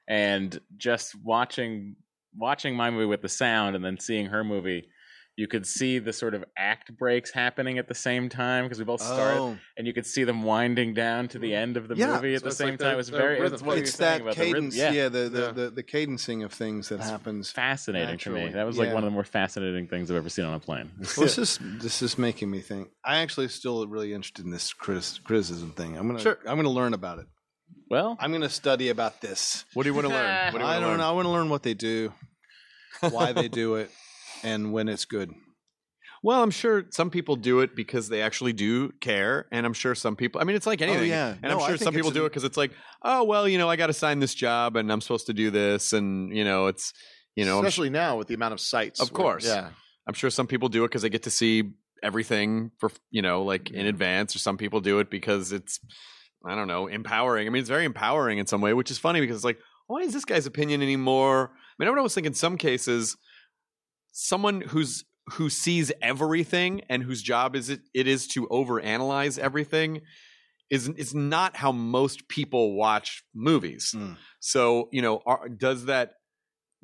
and just watching watching my movie with the sound, and then seeing her movie. You could see the sort of act breaks happening at the same time because we both started, Oh. and you could see them winding down to the mm. end of the Yeah, movie at so the same like the- time. it was very rhythm. it's what it's you were saying that about the rhythm. cadence, yeah, the, the, Yeah. the the cadencing of things that happens. fascinating to me. That was like Yeah. one of the more fascinating things I've ever seen on a plane. Well, this is this is making me think. I actually still really interested in this criticism thing. I'm gonna Sure. I'm gonna learn about it. Well, I'm gonna study about this. What do you want to learn? What do you I want to don't learn? know. I want to learn what they do, why they do it, and when it's good. Well, I'm sure some people do it because they actually do care, and I'm sure some people. I mean, it's like oh, anything. yeah. and No, I'm I sure think some people it's do an- it because it's like, oh, well, you know, I got to sign this job, and I'm supposed to do this, and you know, it's, you know, I'm, especially now with the amount of sites. Of course. yeah. I'm sure some people do it because they get to see everything for you know, like in advance, or some people do it because it's, I don't know, empowering. I mean, it's very empowering in some way, which is funny because it's like, why is this guy's opinion anymore? I mean, I would always think in some cases, someone who's who sees everything and whose job is it it is to overanalyze everything is is not how most people watch movies. Mm. So you know, are, does that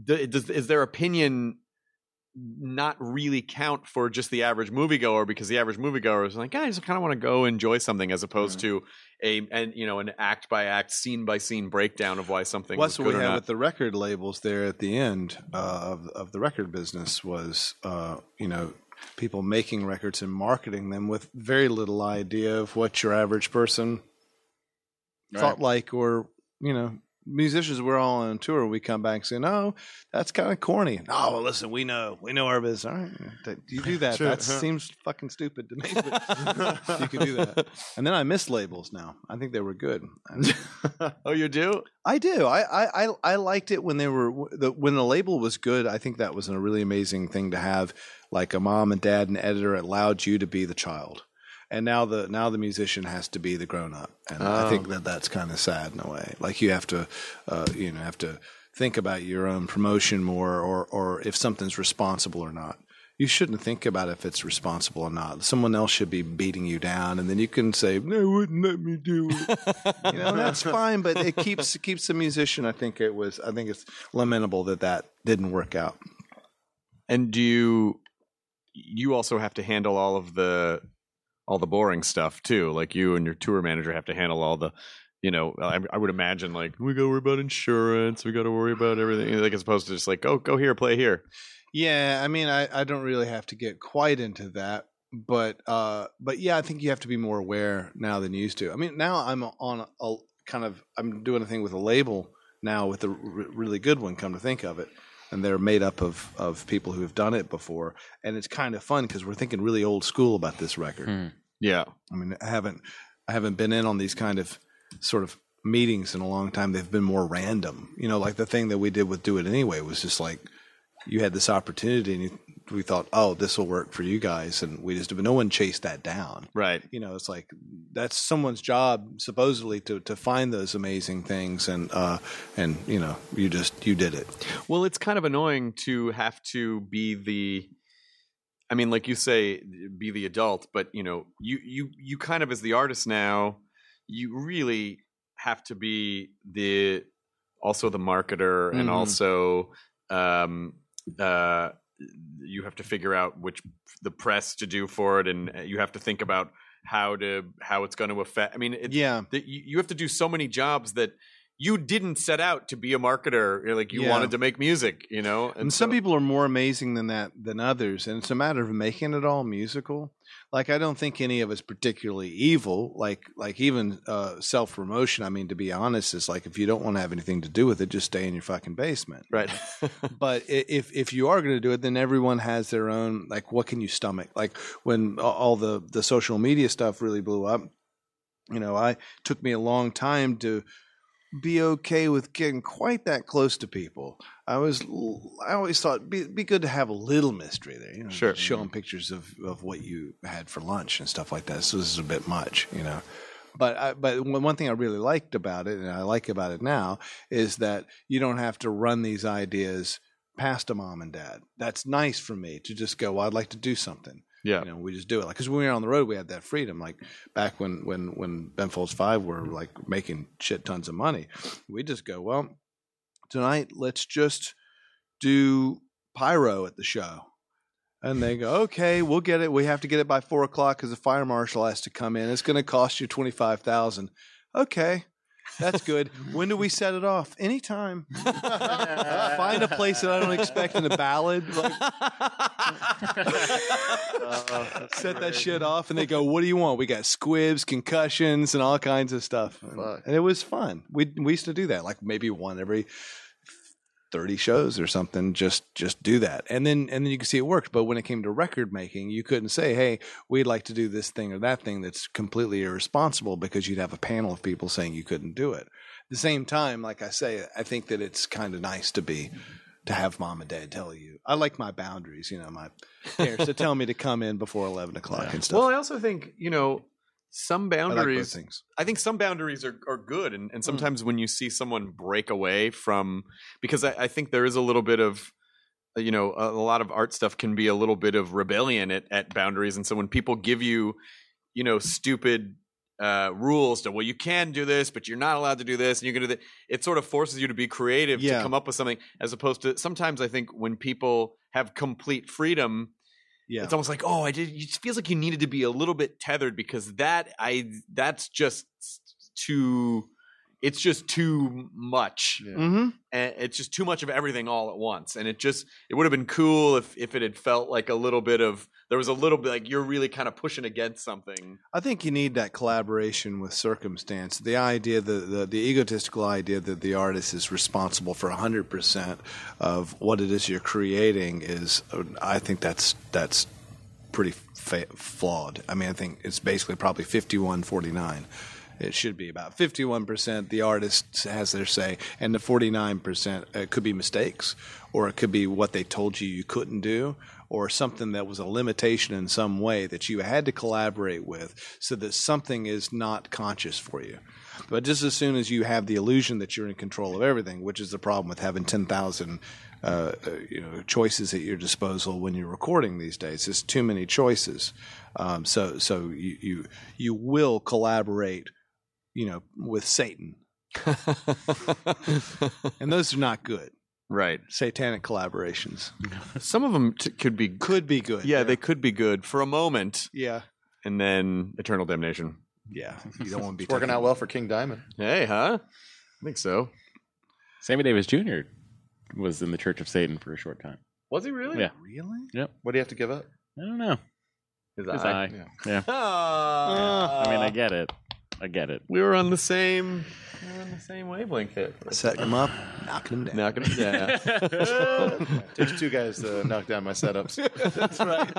does is their opinion not really count for just the average moviegoer because the average moviegoer is like, I just kind of want to go enjoy something as opposed to a and you know an act by act, scene by scene breakdown of why something Well, was that's what good we or had not. with the record labels there at the end uh, of of the record business was uh, you know people making records and marketing them with very little idea of what your average person thought like or you know musicians we're all on tour we come back and say no that's kind of corny oh well listen we know we know our business all right you do that Sure. that seems fucking stupid to me but you can do that and then i miss labels now i think they were good oh, you do? I do. I, I, I, I liked it when they were the, when the label was good. I think that was a really amazing thing to have, like a mom and dad and editor allowed you to be the child, and now the now the musician has to be the grown up, and I think that that's kind of sad in a way. Like you have to, uh, you know, have to think about your own promotion more, or or if something's responsible or not. You shouldn't think about if it's responsible or not. Someone else should be beating you down, and then you can say, "They wouldn't let me do it." you know, that's fine, but it keeps it keeps the musician. I think it was. I think it's lamentable that that didn't work out. And do you you also have to handle all of the all the boring stuff too? Like you and your tour manager have to handle all the you know, I, I would imagine like we got to worry about insurance, we got to worry about everything, like as opposed to just like go go here, play here. Yeah, I mean, I, I don't really have to get quite into that, but uh, but yeah, I think you have to be more aware now than you used to. I mean, now I'm on a, a kind of I'm doing a thing with a label now with a r- really good one. Come to think of it, and they're made up of of people who have done it before, and it's kind of fun because we're thinking really old school about this record. Yeah. I mean, I haven't I haven't been in on these kind of sort of meetings in a long time. They've been more random. You know, like the thing that we did with Do It Anyway was just like you had this opportunity and you, we thought, oh, this will work for you guys, and we just but no one chased that down. Right. You know, it's like that's someone's job supposedly to to find those amazing things, and uh, and you know, you just you did it. Well, it's kind of annoying to have to be the I mean, like you say, be the adult, but you know, you you you kind of as the artist now, you really have to be the also the marketer and Mhm. also um uh you have to figure out which the press to do for it and you have to think about how to how it's going to affect i mean it's, Yeah. you, you have to do so many jobs that you didn't set out to be a marketer You're like you Yeah. wanted to make music you know And, some people are more amazing than that than others, and it's a matter of making it all musical. Like I don't think any of us particularly evil. Like like even uh, self promotion. I mean, to be honest, is like if you don't want to have anything to do with it, just stay in your fucking basement. right but if if you are going to do it, then everyone has their own. Like, what can you stomach? Like when all the the social media stuff really blew up. You know, I took me a long time to be okay with getting quite that close to people. I was, I always thought it'd be, be good to have a little mystery there. You know, Sure. show them mm-hmm. pictures of of what you had for lunch and stuff like that. So this is a bit much, you know. But I, but one one thing I really liked about it, and I like about it now, is that you don't have to run these ideas past a mom and dad. That's nice for me to just go. Well, I'd like to do something. Yeah You know, we just do it. Like, because when we were on the road, we had that freedom. Like back when when when Ben Folds Five were like making shit tons of money, we just go. Well, tonight let's just do pyro at the show. And they go, okay, we'll get it. We have to get it by four o'clock because the fire marshal has to come in. It's going to cost you twenty five thousand. Okay, that's good. when do we set it off? Anytime. Find a place that I don't expect in a ballad. Like, set that shit off, and they go, "What do you want?" We got squibs, concussions, and all kinds of stuff. And, Fuck. and it was fun. We we used to do that, like maybe one every thirty shows or something. Just just do that, and then and then you can see it worked. But when it came to record making, you couldn't say, "Hey, we'd like to do this thing or that thing." That's completely irresponsible because you'd have a panel of people saying you couldn't do it. At the same time, like I say, I think that it's kind of nice to be to have mom and dad tell you. I like my boundaries, you know, my parents to tell me to come in before eleven o'clock and stuff. well i also think you know some I like boundaries things. I think some boundaries are, are good, and, and sometimes when you see someone break away from, because I, I think there is a little bit of uh, you know, a, a lot of art stuff can be a little bit of rebellion at, at boundaries, and so when people give you, you know, stupid uh, rules to well, you can do this, but you're not allowed to do this, and you're gonna do that. It sort of forces you to be creative Yeah. to come up with something, as opposed to sometimes I think when people have complete freedom, Yeah. it's almost like oh, I did. It just feels like you needed to be a little bit tethered because that I that's just too. It's just too much mm-hmm. and it's just too much of everything all at once and it just it would have been cool if if it had felt like a little bit of there was a little bit like you're really kind of pushing against something I think you need that collaboration with circumstance. The idea, the, the, the egotistical idea that the artist is responsible for 100% of what it is you're creating is, I think that's, that's pretty fa- flawed. I mean, I think it's basically probably 51 49. It should be about 51% the artist has their say, and the 49% it could be mistakes, or it could be what they told you you couldn't do, or something that was a limitation in some way that you had to collaborate with so that something is not conscious for you. But just as soon as you have the illusion that you're in control of everything, which is the problem with having 10,000 uh, uh, you know, choices at your disposal when you're recording these days, there's too many choices. Um, so so you, you, you will collaborate you know, with Satan. and those are not good. right Satanic collaborations some of them t- could be could be good. yeah they could be good for a moment yeah. and then eternal damnation Yeah. You don't want to be It's working out well for King Diamond. hey huh i think so Sammy Davis Jr. was in the Church of Satan for a short time. was he really Yeah. Really? What do you have to give up? I don't know. his, His eye, eye. Yeah. Yeah. Ah. I mean, I get it. I get it. we were on the same we were on the same wavelength there Setting them up, knocking them down. not gonna yeah Takes two guys to knock down my setups. That's right.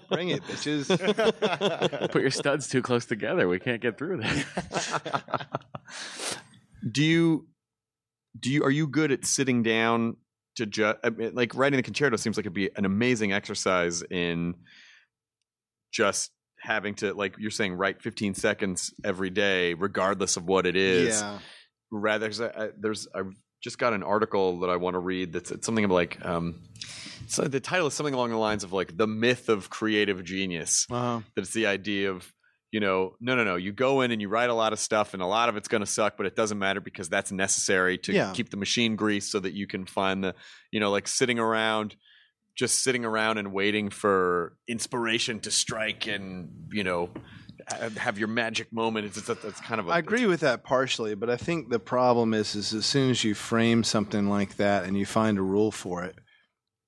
Bring it, bitches. Put your studs too close together. We can't get through that. do you do you are you good at sitting down to just like writing the concerto seems like it'd be an amazing exercise in just having to like you're saying write 15 seconds every day regardless of what it is Yeah. rather I, I, there's I've just got an article that I want to read that's it's something like um so the title is something along the lines of like the myth of creative genius Uh-huh. that it's the idea of you know no no no you go in and you write a lot of stuff and a lot of it's going to suck but it doesn't matter because that's necessary to Yeah. keep the machine greased so that you can find the you know like sitting around just sitting around and waiting for inspiration to strike and you know have your magic moment it's, it's, it's kind of a, I agree with that partially, but I think the problem is, is as soon as you frame something like that and you find a rule for it,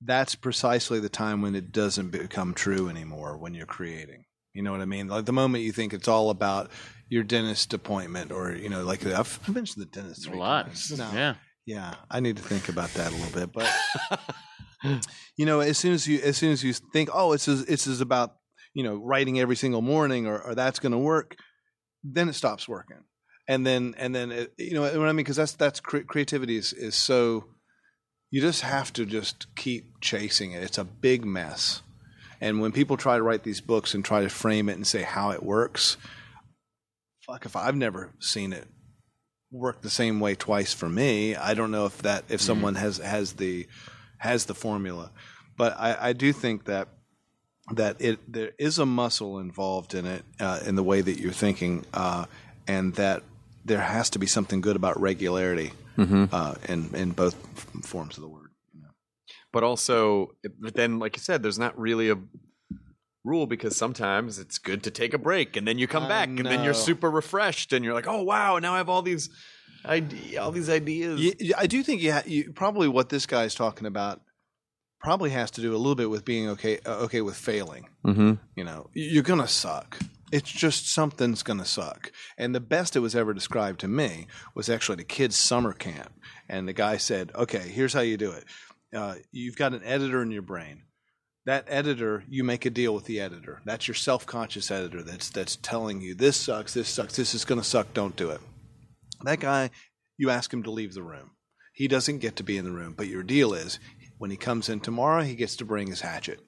that's precisely the time when it doesn't become true anymore when you're creating. You know what I mean? Like the moment you think it's all about your dentist appointment, or you know, like I've I've mentioned the dentist a lot. No. Yeah. Yeah, I need to think about that a little bit. But you know, as soon as you as soon as you think, oh, it's is, it's is about you know writing every single morning, or, or that's going to work, then it stops working, and then and then it, you know what I mean? Because that's that's cre- creativity is is so you just have to just keep chasing it. It's a big mess, and when people try to write these books and try to frame it and say how it works, fuck if I've never seen it work the same way twice for me. I don't know if that if mm-hmm. someone has has the has the formula, but I, I do think that that it there is a muscle involved in it uh, in the way that you're thinking, uh, and that there has to be something good about regularity uh, in in both forms of the word. but also but then like you said there's not really a rule because sometimes it's good to take a break and then you come I back and then you're super refreshed and you're like oh wow now i have all these ide- all these ideas Yeah, yeah, I do think you, ha- you probably what this guy's talking about probably has to do a little bit with being okay uh, okay with failing. mm-hmm. You know, you're gonna suck. It's just something's gonna suck. And the best it was ever described to me was actually the kids' summer camp. And the guy said, "Okay, here's how you do it. Uh, you've got an editor in your brain. That editor, you make a deal with the editor. That's your self-conscious editor. That's that's telling you this sucks, this sucks, this is gonna suck. Don't do it. That guy, you ask him to leave the room. He doesn't get to be in the room, but your deal is when he comes in tomorrow, he gets to bring his hatchet.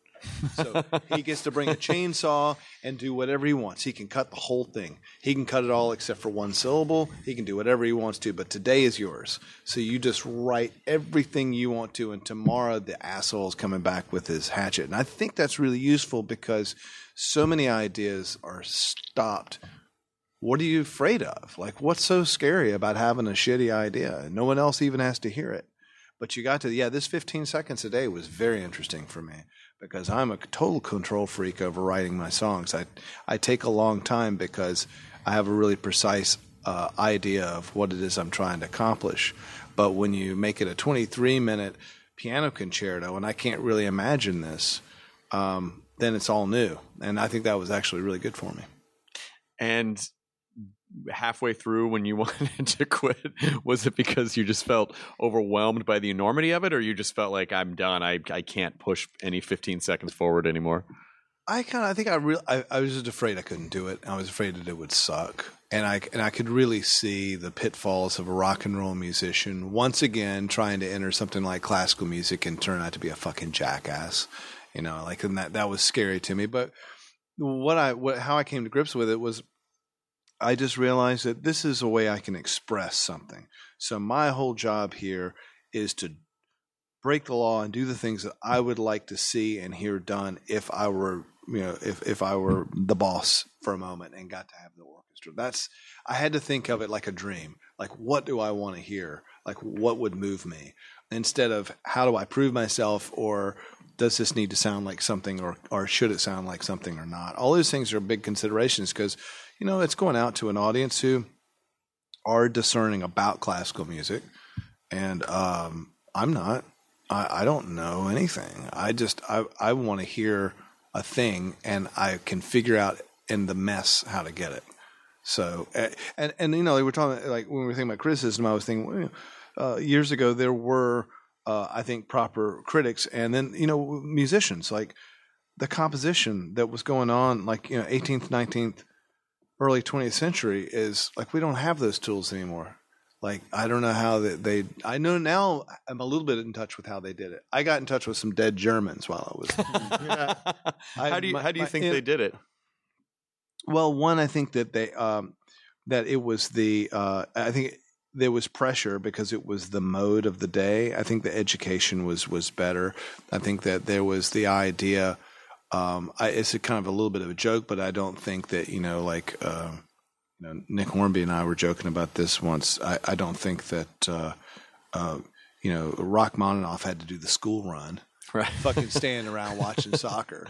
So he gets to bring a chainsaw and do whatever he wants. He can cut the whole thing. He can cut it all except for one syllable. He can do whatever he wants to, but today is yours. So you just write everything you want to, and tomorrow the asshole is coming back with his hatchet. And I think that's really useful because so many ideas are stopped. What are you afraid of? Like, what's so scary about having a shitty idea? No one else even has to hear it. But you got to, yeah, this 15 seconds a day was very interesting for me because I'm a total control freak over writing my songs. I, I take a long time because I have a really precise uh, idea of what it is I'm trying to accomplish. But when you make it a 23 minute piano concerto, and I can't really imagine this, um, then it's all new. And I think that was actually really good for me. And halfway through when you wanted to quit was it because you just felt overwhelmed by the enormity of it or you just felt like i'm done i, I can't push any 15 seconds forward anymore I kind of, I think I real, I, I was just afraid I couldn't do it. I was afraid that it would suck, and I and I could really see the pitfalls of a rock and roll musician once again trying to enter something like classical music and turn out to be a fucking jackass, you know, like and that that was scary to me. But what I what how I came to grips with it was I just realized that this is a way I can express something. So my whole job here is to break the law and do the things that I would like to see and hear done if I were, you know, if if I were the boss for a moment and got to have the orchestra. That's I had to think of it like a dream. Like what do I want to hear? Like what would move me? Instead of how do I prove myself or does this need to sound like something or or should it sound like something or not? All those things are big considerations because you know it's going out to an audience who are discerning about classical music, and um, I'm not. I, I don't know anything. I just I I want to hear a thing, and I can figure out in the mess how to get it. So and and you know we were talking like when we were thinking about criticism, I was thinking uh, years ago there were uh, I think proper critics, and then you know musicians like the composition that was going on like you know 18th 19th early 20th century is like we don't have those tools anymore like I don't know how they, they, I know now I'm a little bit in touch with how they did it. I got in touch with some dead Germans while I was. yeah. I, how do you my, how do you my, think they did it? Well, one I think that they um, that it was the uh, I think there was pressure because it was the mode of the day. I think the education was was better. I think that there was the idea. Um, I, it's a kind of a little bit of a joke, but I don't think that you know like. Uh, you know, Nick Hornby and I were joking about this once. I, I don't think that uh, uh, you know Rachmaninoff had to do the school run. Right. Fucking standing around watching soccer.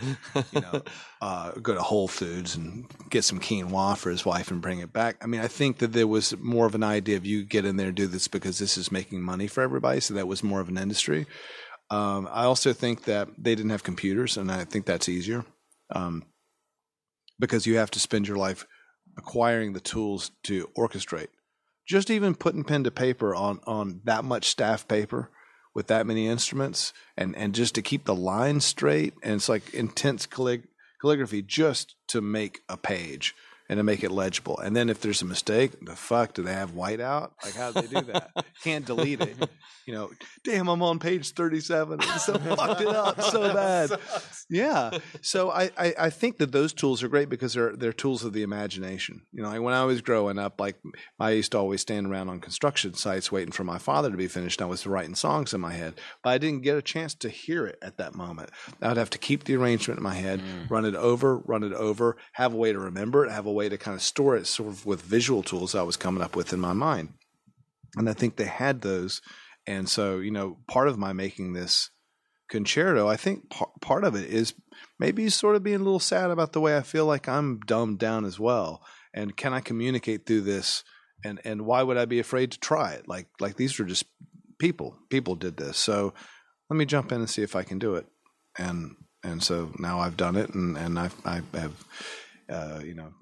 You know, uh, go to Whole Foods and get some quinoa for his wife and bring it back. I mean, I think that there was more of an idea of you get in there and do this because this is making money for everybody. So that was more of an industry. Um, I also think that they didn't have computers, and I think that's easier um, because you have to spend your life acquiring the tools to orchestrate. Just even putting pen to paper on on that much staff paper with that many instruments and and just to keep the lines straight and it's like intense callig- calligraphy just to make a page and to make it legible. And then if there's a mistake, the fuck do they have whiteout? Like how do they do that? Can't delete it. You know, damn, I'm on page 37. So fucked it up so bad. Yeah. So I, I, I, think that those tools are great because they're they're tools of the imagination. You know, like when I was growing up, like I used to always stand around on construction sites waiting for my father to be finished. I was writing songs in my head, but I didn't get a chance to hear it at that moment. I would have to keep the arrangement in my head, mm. run it over, run it over, have a way to remember it, have a way to kind of store it sort of with visual tools I was coming up with in my mind. And I think they had those and so, you know, part of my making this concerto, I think par- part of it is maybe sort of being a little sad about the way I feel like I'm dumbed down as well. And can I communicate through this? And and why would I be afraid to try it? Like like these were just people. People did this. So let me jump in and see if I can do it. And and so now I've done it, and and I've I have uh, you know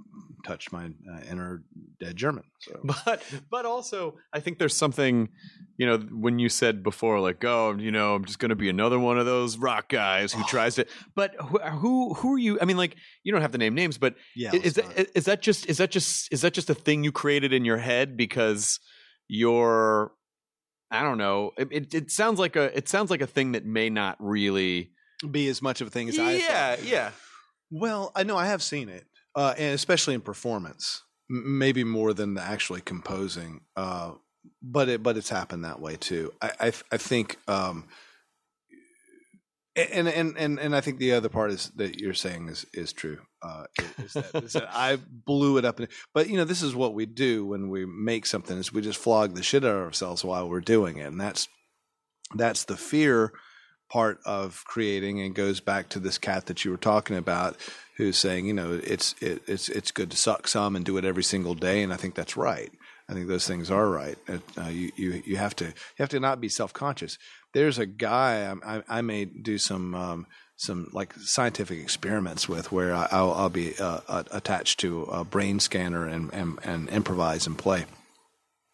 touched my uh, inner dead German. So. But but also I think there's something, you know, when you said before, like, oh, you know, I'm just going to be another one of those rock guys who tries to. But who who are you? I mean, like, you don't have to name names, but yeah, is that not. is that just is that just is that just a thing you created in your head because you're I don't know. It, it, it sounds like a it sounds like a thing that may not really be as much of a thing as I. yeah, yeah. Well, I know I have seen it, uh, and especially in performance, M- maybe more than actually composing. Uh, but it but it's happened that way too. I I, I think. Um, and, and and and I think the other part is that you're saying is is true. Uh, is, that, is that I blew it up, but you know this is what we do when we make something is we just flog the shit out of ourselves while we're doing it, and that's that's the fear part of creating and goes back to this cat that you were talking about who's saying you know it's it, it's it's good to suck some and do it every single day and i think that's right. I think those things are right. Uh, you, you you have to you have to not be self-conscious. There's a guy I, I, may do some um, some like scientific experiments with where I, will I'll be uh, uh, attached to a brain scanner and, and and improvise and play.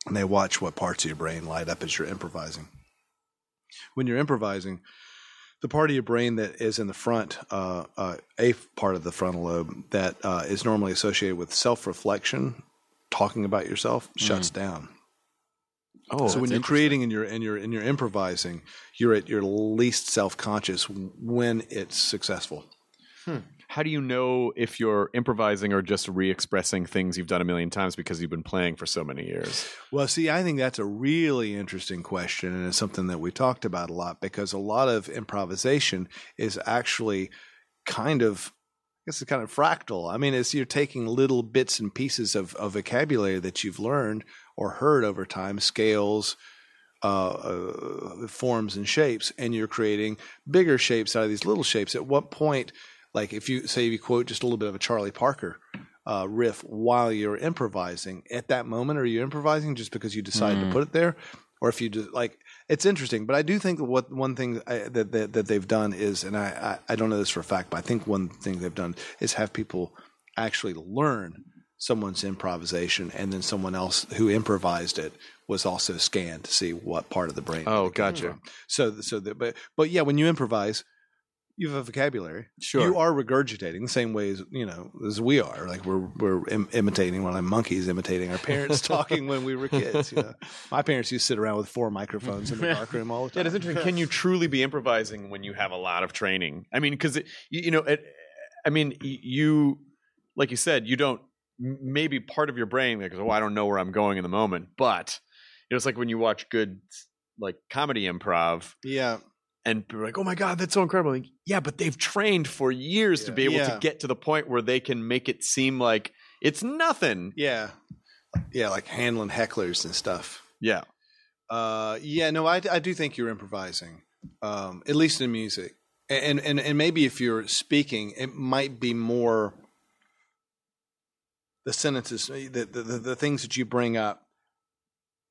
And they watch what parts of your brain light up as you're improvising. When you're improvising the part of your brain that is in the front, uh, uh, a part of the frontal lobe that uh, is normally associated with self reflection, talking about yourself, shuts down. Oh, so when you're creating and you're and you're and you're improvising, you're at your least self conscious when it's successful. How do you know if you're improvising or just re-expressing things you've done a million times because you've been playing for so many years? Well, see, I think that's a really interesting question, and it's something that we talked about a lot because a lot of improvisation is actually kind of, I guess, it's kind of fractal. I mean, it's you're taking little bits and pieces of, of vocabulary that you've learned or heard over time, scales, uh, uh, forms, and shapes, and you're creating bigger shapes out of these little shapes. At what point, like if you say you quote just a little bit of a Charlie Parker uh, riff while you're improvising, at that moment, are you improvising just because you decided to put it there? Or if you just like, it's interesting, but I do think what one thing I, that, that that they've done is, and I, I I don't know this for a fact, but I think one thing they've done is have people actually learn someone's improvisation, and then someone else who improvised it was also scanned to see what part of the brain. Oh, gotcha. from. So so that, but but yeah, when you improvise, you have a vocabulary. Sure. You are regurgitating the same way as you know as we are. Like we're we're Im- imitating when I'm monkeys imitating our parents talking when we were kids. You know, my parents used to sit around with four microphones in the dark room all the time. Yeah, it's interesting. Can you truly be improvising when you have a lot of training? I mean, because you, you know, it, I mean, you, like you said, you don't. Maybe part of your brain like, oh, I don't know where I'm going in the moment, but you know, it's like when you watch good like comedy improv, Yeah, and people are like, oh my god, that's so incredible. Like, yeah, but they've trained for years to be able Yeah. to get to the point where they can make it seem like it's nothing. yeah, yeah, like handling hecklers and stuff. Yeah. Uh, yeah, no, I, I do think you're improvising, um, at least in music, and and and maybe if you're speaking, it might be more the sentences, the the, the, the things that you bring up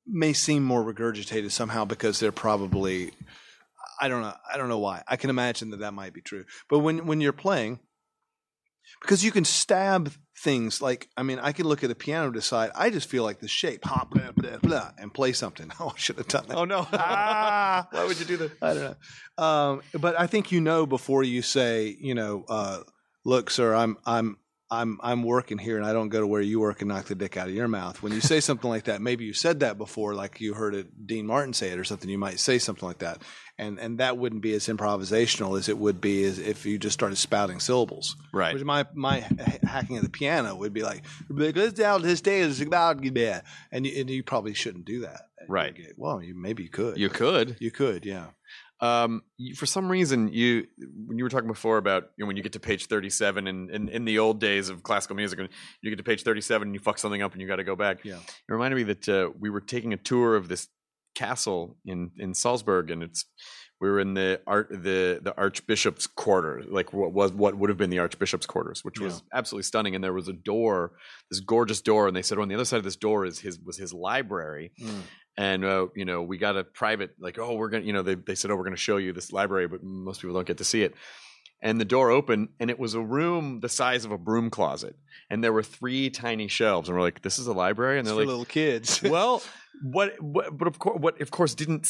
may seem more regurgitated somehow because they're probably I don't know I don't know why I can imagine that that might be true, but when when you're playing. Because you can stab things like I mean I can look at the piano and decide I just feel like the shape hop blah blah blah and play something. Oh, I should have done that. Oh no! Ah. Why would you do that? I don't know. Um, but I think you know before you say, you know, uh, look, sir, I'm I'm I'm I'm working here and I don't go to where you work and knock the dick out of your mouth. When you say something like that, maybe you said that before, like you heard it Dean Martin say it or something, you might say something like that. And and that wouldn't be as improvisational as it would be as if you just started spouting syllables. Right. Which my my hacking of the piano would be like, "Let's down this day is about and you, and you probably shouldn't do that. Right. Well, you maybe you could. You could. You could, yeah. Um, you, for some reason, you when you were talking before about you know, when you get to page thirty-seven, and in, in the old days of classical music, when you get to page thirty-seven, and you fuck something up, and you got to go back. Yeah. It reminded me that uh, we were taking a tour of this castle in in Salzburg, and it's we were in the art the the archbishop's quarter, like what was what would have been the archbishop's quarters, which was absolutely stunning. And there was a door, this gorgeous door, and they said oh, on the other side of this door is his was his library. And uh, you know, we got a private like, oh, we're gonna, you know, they they said, oh, we're gonna show you this library, but most people don't get to see it. And the door opened, and it was a room the size of a broom closet, and there were three tiny shelves, and we're like, "This is a library," and they're like, little kids. well, what, what, but of course, what of course didn't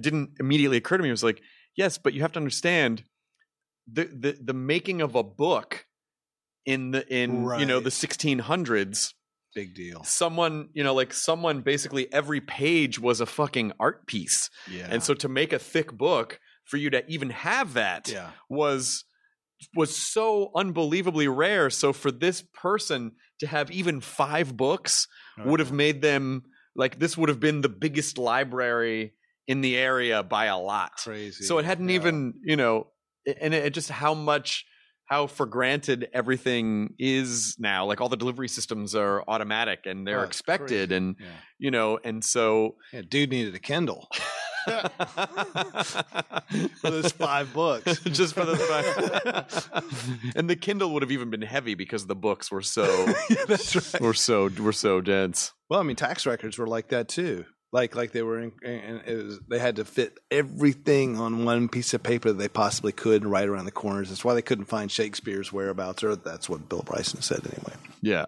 didn't immediately occur to me was like, yes, but you have to understand the the the making of a book in the in you know the 1600s. Big deal. Someone, you know, like someone basically every page was a fucking art piece. Yeah. And so to make a thick book, for you to even have that Yeah. was was so unbelievably rare. So for this person to have even five books would have made them like this would have been the biggest library in the area by a lot. crazy. So it hadn't Yeah. even, you know, and it, it just how much how for granted everything is now. Like all the delivery systems are automatic and they're Oh, expected, crazy. and Yeah. you know, and so Yeah, dude needed a Kindle for those five books. just for the fact, and the Kindle would have even been heavy because the books were so yeah, that's right. were so were so dense. Well, I mean, tax records were like that too. Like, like they were, in, and it was, they had to fit everything on one piece of paper that they possibly could, and right around the corners. That's why they couldn't find Shakespeare's whereabouts, or that's what Bill Bryson said anyway. Yeah,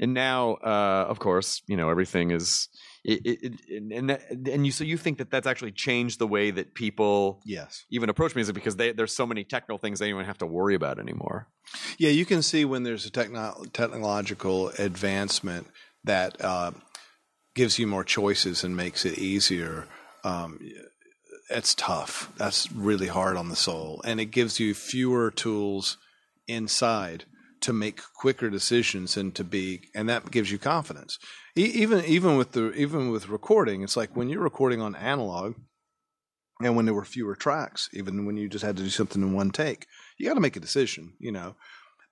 and now, uh, of course, you know everything is. It, it, it, and that, and you so you think that that's actually changed the way that people Yes. even approach music because they, there's so many technical things they don't even have to worry about anymore. Yeah, you can see when there's a techno- technological advancement that uh, gives you more choices and makes it easier. Um, it's tough. That's really hard on the soul, and it gives you fewer tools inside to make quicker decisions and to be, and that gives you confidence. E- even even with the even with recording, it's like when you're recording on analog, and when there were fewer tracks, even when you just had to do something in one take, you got to make a decision. You know,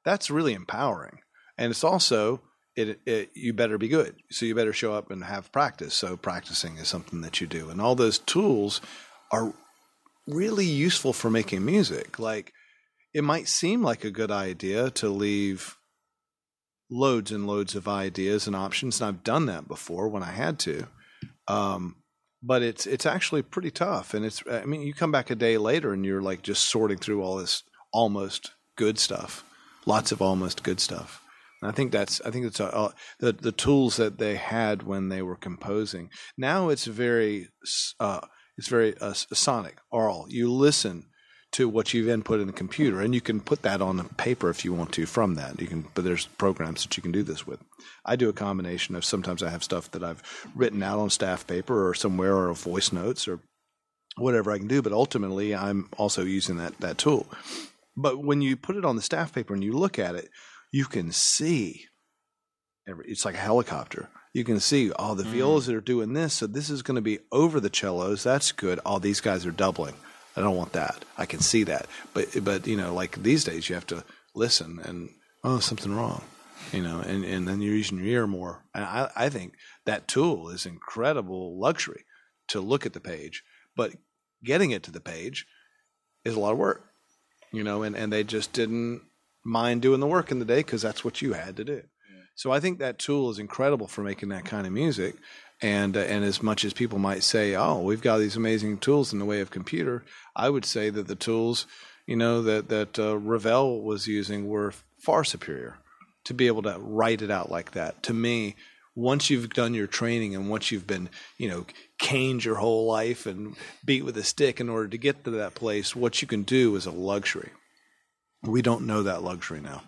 that's really empowering, and it's also it, it you better be good. So you better show up and have practice. So practicing is something that you do, and all those tools are really useful for making music. Like it might seem like a good idea to leave loads and loads of ideas and options, and I've done that before when I had to. Um, but it's it's actually pretty tough, and it's I mean you come back a day later and you're like just sorting through all this almost good stuff, lots of almost good stuff. And I think that's I think it's uh, the the tools that they had when they were composing. Now it's very uh, it's very uh, sonic, oral. You listen to what you've input in the computer, and you can put that on a paper if you want to from that. You can, but there's programs that you can do this with. I do a combination of sometimes I have stuff that I've written out on staff paper or somewhere or voice notes or whatever I can do, but ultimately I'm also using that that tool. But when you put it on the staff paper and you look at it, you can see every, it's like a helicopter. You can see, oh, the mm. violas that are doing this, so this is going to be over the cellos. That's good. Oh, these guys are doubling. I don't want that. I can see that. But but you know, like these days, you have to listen and oh, something wrong. You know, and, and then you're using your ear more. And I, I think that tool is incredible luxury to look at the page, but getting it to the page is a lot of work. You know, and, and they just didn't mind doing the work in the day because that's what you had to do. So I think that tool is incredible for making that kind of music. And uh, and as much as people might say, oh, we've got these amazing tools in the way of computer, I would say that the tools, you know, that that uh, Ravel was using were far superior to be able to write it out like that. To me, once you've done your training and once you've been, you know, caned your whole life and beat with a stick in order to get to that place, what you can do is a luxury. We don't know that luxury now.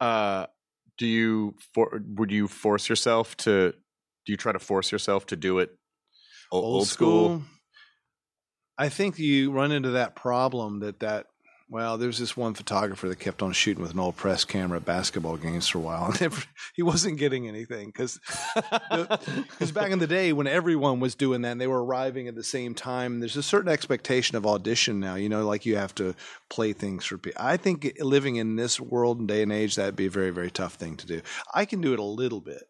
Uh, do you for would you force yourself to? Do you try to force yourself to do it o- old, school? I think you run into that problem that that well, there's this one photographer that kept on shooting with an old press camera at basketball games for a while, and he wasn't getting anything because because back in the day when everyone was doing that, and they were arriving at the same time. There's a certain expectation of audition now. You know, like you have to play things for people. I think living in this world and day and age, that'd be a very very tough thing to do. I can do it a little bit.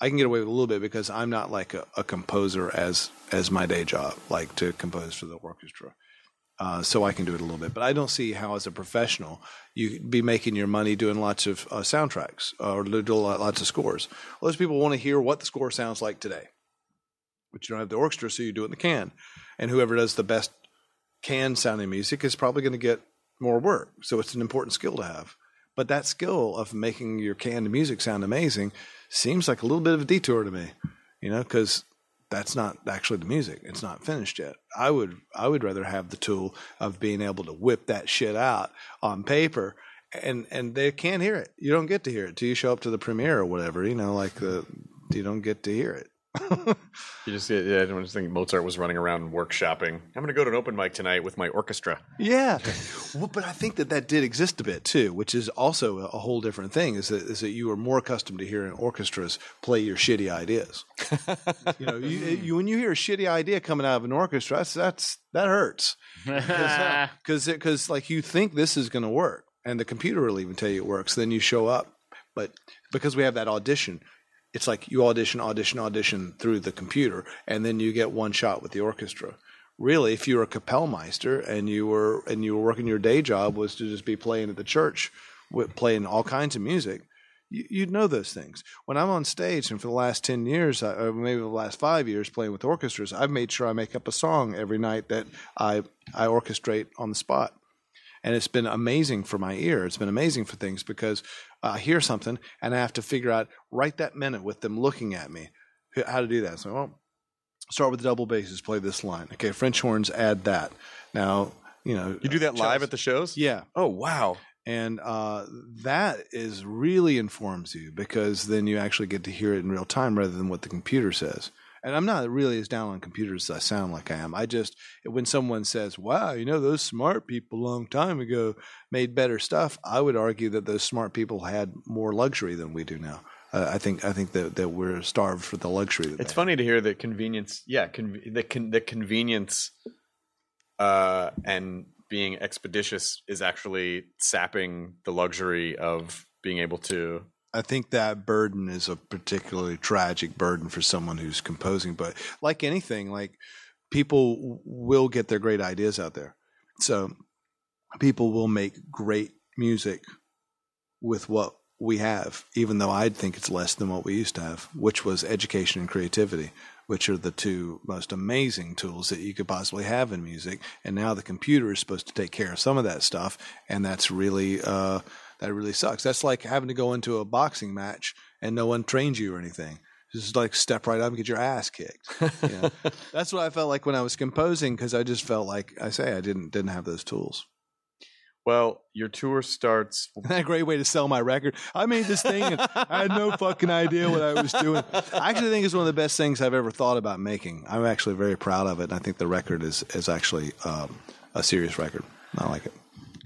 I can get away with a little bit because I'm not like a, a composer as as my day job, like to compose for the orchestra. Uh, so I can do it a little bit, but I don't see how, as a professional, you could be making your money doing lots of uh, soundtracks or do lots of scores. Well, those people want to hear what the score sounds like today, but you don't have the orchestra, so you do it in the can. And whoever does the best can sounding music is probably going to get more work. So it's an important skill to have. But that skill of making your canned music sound amazing seems like a little bit of a detour to me, you know, because that's not actually the music. It's not finished yet. I would I would rather have the tool of being able to whip that shit out on paper and and they can't hear it. You don't get to hear it till you show up to the premiere or whatever, you know, like the you don't get to hear it. You just yeah, I just think Mozart was running around workshopping. I'm going to go to an open mic tonight with my orchestra. Yeah, well, but I think that that did exist a bit too, which is also a, a whole different thing. Is that is that you are more accustomed to hearing orchestras play your shitty ideas. you know, you, you when you hear a shitty idea coming out of an orchestra, that's, that's that hurts because uh, because like you think this is going to work, and the computer will even tell you it works. Then you show up, but because we have that audition, it's like you audition, audition, audition through the computer, and then you get one shot with the orchestra. Really, if you were a Kapellmeister and you were and you were working your day job was to just be playing at the church, playing all kinds of music, you, you'd know those things. When I'm on stage, and for the last ten years, or maybe the last five years, playing with orchestras, I've made sure I make up a song every night that I I orchestrate on the spot and it's been amazing for my ear. It's been amazing for things because I hear something and I have to figure out right that minute with them looking at me how to do that. So, well, start with the double basses, play this line. Okay, French horns, add that. Now, you know, You do that live at the shows? yeah, Oh wow. and uh, that is really informs you because then you actually get to hear it in real time rather than what the computer says. And I'm not really as down on computers as I sound like I am. I just when someone says, "Wow, you know those smart people a long time ago made better stuff," I would argue that those smart people had more luxury than we do now. Uh, I think I think that, that we're starved for the luxury. That It's funny to hear that convenience. Yeah, conv- the con- the convenience uh, and being expeditious is actually sapping the luxury of being able to. I think that burden is a particularly tragic burden for someone who's composing. But like anything, like people will get their great ideas out there. So people will make great music with what we have, even though I'd think it's less than what we used to have, which was education and creativity, which are the two most amazing tools that you could possibly have in music. And now the computer is supposed to take care of some of that stuff, and that's really uh, that really sucks. That's like having to go into a boxing match and no one trained you or anything. Just like step right up and get your ass kicked. You know? that's what I felt like when I was composing because I just felt like I say I didn't didn't have those tools. Well, your tour starts. A great way to sell my record? I made this thing and I had no fucking idea what I was doing. I actually think it's one of the best things I've ever thought about making. I'm actually very proud of it. And I think the record is, is actually um, a serious record. I like it.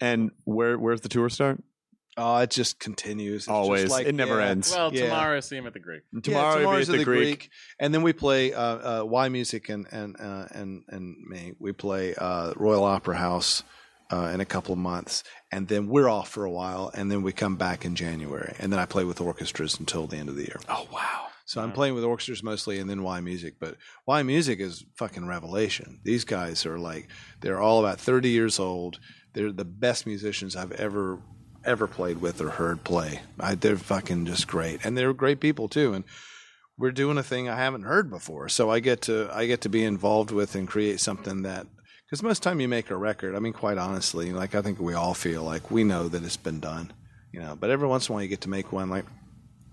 And where where's the tour start? Oh, it just continues. It's just Always. like- It never yeah. ends. Well, Yeah. tomorrow see him at the Greek. Tomorrow yeah, you'll be at the Greek. and then we play uh, uh, yMusic and and uh, and and me. We play uh, Royal Opera House uh, in a couple of months, and then we're off for a while, and then we come back in January, and then I play with orchestras until the end of the year. Oh wow. So I'm playing with orchestras mostly, and then yMusic. But yMusic is fucking revelation. These guys are like they're all about 30 years old. They're the best musicians I've ever ever played with or heard play. I, they're fucking just great, and they're great people too. And we're doing a thing I haven't heard before, so I get to I get to be involved with and create something that. Because most time you make a record, I mean, quite honestly, like I think we all feel like we know that it's been done, you know. But every once in a while, you get to make one like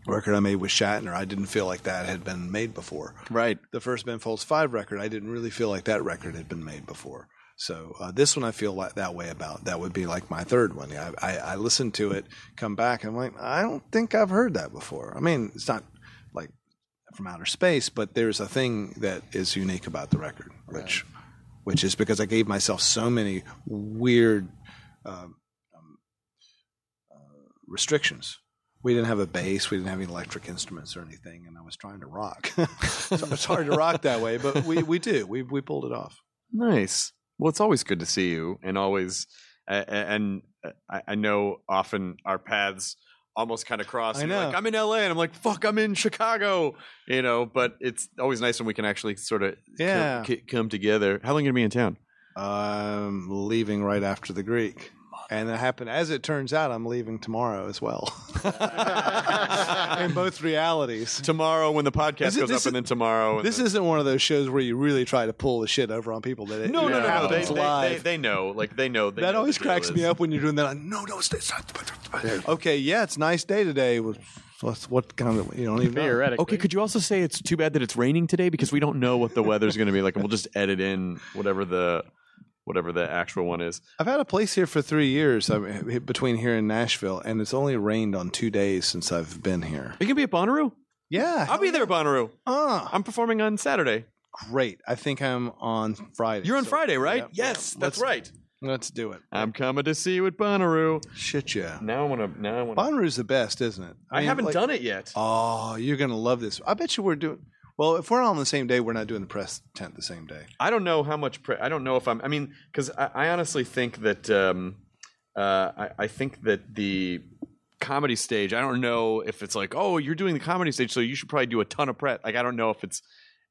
record I made with Shatner, I didn't feel like that had been made before. Right. The first Ben Folds 5 record, I didn't really feel like that record had been made before. So uh, this one I feel like that way about. That would be like my third one. I, I, I listened to it, come back, and I'm like, I don't think I've heard that before. I mean, it's not like from outer space, but there's a thing that is unique about the record, which which is because I gave myself so many weird um, um, uh, restrictions. We didn't have a bass, we didn't have any electric instruments or anything, and I was trying to rock. so it's hard to rock that way, but we, we do. We we pulled it off. Nice. Well, it's always good to see you, and always, and uh, I, I know often our paths almost kind of cross. I know. Like, I'm in LA, and I'm like, fuck, I'm in Chicago. You know, but it's always nice when we can actually sort of Yeah. come, come together. How long are you gonna be in town? I'm leaving right after the Greek. And it happened, as it turns out, I'm leaving tomorrow as well. in both realities. Tomorrow when the podcast Is it- goes this up, and then tomorrow. and This then- isn't one of those shows where you really try to pull the shit over on people that it, no, no, no, no. They, happens they, they, live. they know, like they know. They that know always the deal cracks me is. up when you're doing that. Like, no, no, stay. Okay, yeah, it's a nice day today. What, what, what kind of you don't even know. Theoretically. Okay, could you also say it's too bad that it's raining today because we don't know what the weather's going to be like, and we'll just edit in whatever the whatever the actual one is. I've had a place here for three years I mean, between here and Nashville, and it's only rained on two days since I've been here. Are you gonna be at Bonnaroo? Yeah, I'll be there, Bonnaroo. Uh, I'm performing on Saturday. great. I think I'm on Friday. You're on so- Friday, right? Yep, yes, yep. that's Let's- right. Let's do it. I'm coming to see you at Bonnaroo. Shit, yeah. Now I want to. Now I want. to. Bonnaroo's the best, isn't it? I haven't done it yet. Oh, you're gonna love this. I bet you we're doing. Well, if we're all on the same day, we're not doing the press tent the same day. I don't know how much. Pre- I don't know if I'm. I mean, because I, I honestly think that. Um, uh, I, I think that the comedy stage. I don't know if it's like, oh, you're doing the comedy stage, so you should probably do a ton of prep. Like, I don't know if it's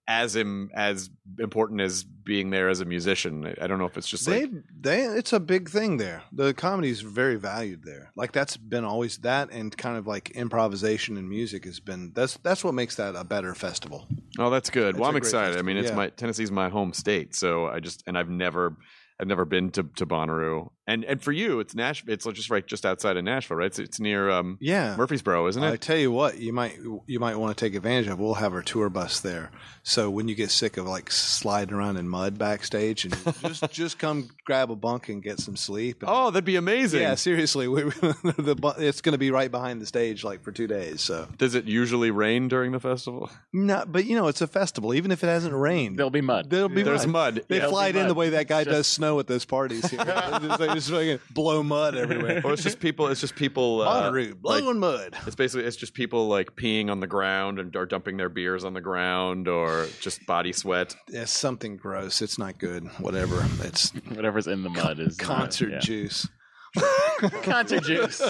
as Im- as important as being there as a musician. I- I don't know if it's just They, like. they, it's a big thing there. The comedy's very valued there. Like that's been always that, and kind of like improvisation and music has been. That's that's what makes that a better festival. Oh, that's good. It's well, I'm excited. I mean, it's yeah. my Tennessee's my home state, so I just and I've never. I've never been to, to Bonnaroo, and and for you, it's Nashville. It's just right just outside of Nashville, right? It's, it's near um, Yeah, Murfreesboro, isn't it? I tell you what, you might you might want to take advantage of. We'll have our tour bus there, so when you get sick of like sliding around in mud backstage, and just just come grab a bunk and get some sleep. And- oh, that'd be amazing. yeah, seriously, we, the it's going to be right behind the stage like for two days. So Does it usually rain during the festival? no, but you know it's a festival. Even if it hasn't rained, There'll be mud. there'll be There's mud. They Yeah, fly it it'll in the way that guy Just- does snow at those parties. Here. just, like, just fucking blow mud everywhere. or it's just people. It's just people. Uh, Bonnaroo, blowing like, mud. it's basically it's just people like peeing on the ground and or dumping their beers on the ground or just body sweat. It's something gross. It's not good. Whatever. It's Whatever's in the mud is not- concert yeah. juice. Concert juice.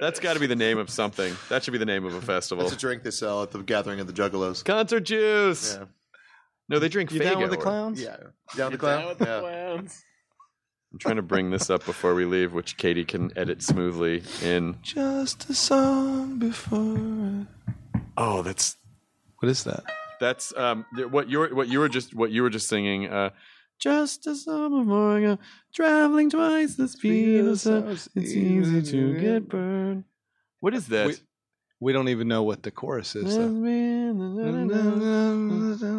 That's got to be the name of something. That should be the name of a festival. It's a drink they sell at the gathering of the Juggalos. Concert juice. Yeah. No, they drink You Faygo. down with the or- clowns? Yeah. Down the Down clown? with the clowns. I'm trying to bring this up before we leave, which Katie can edit smoothly in. Just a song before. Oh, that's What is that? that's um what you were what you were just what you were just singing. Uh, just a summer morning, traveling twice the speed of sound. It's easy to get burned. What is that? We, we don't even know what the chorus is. Though.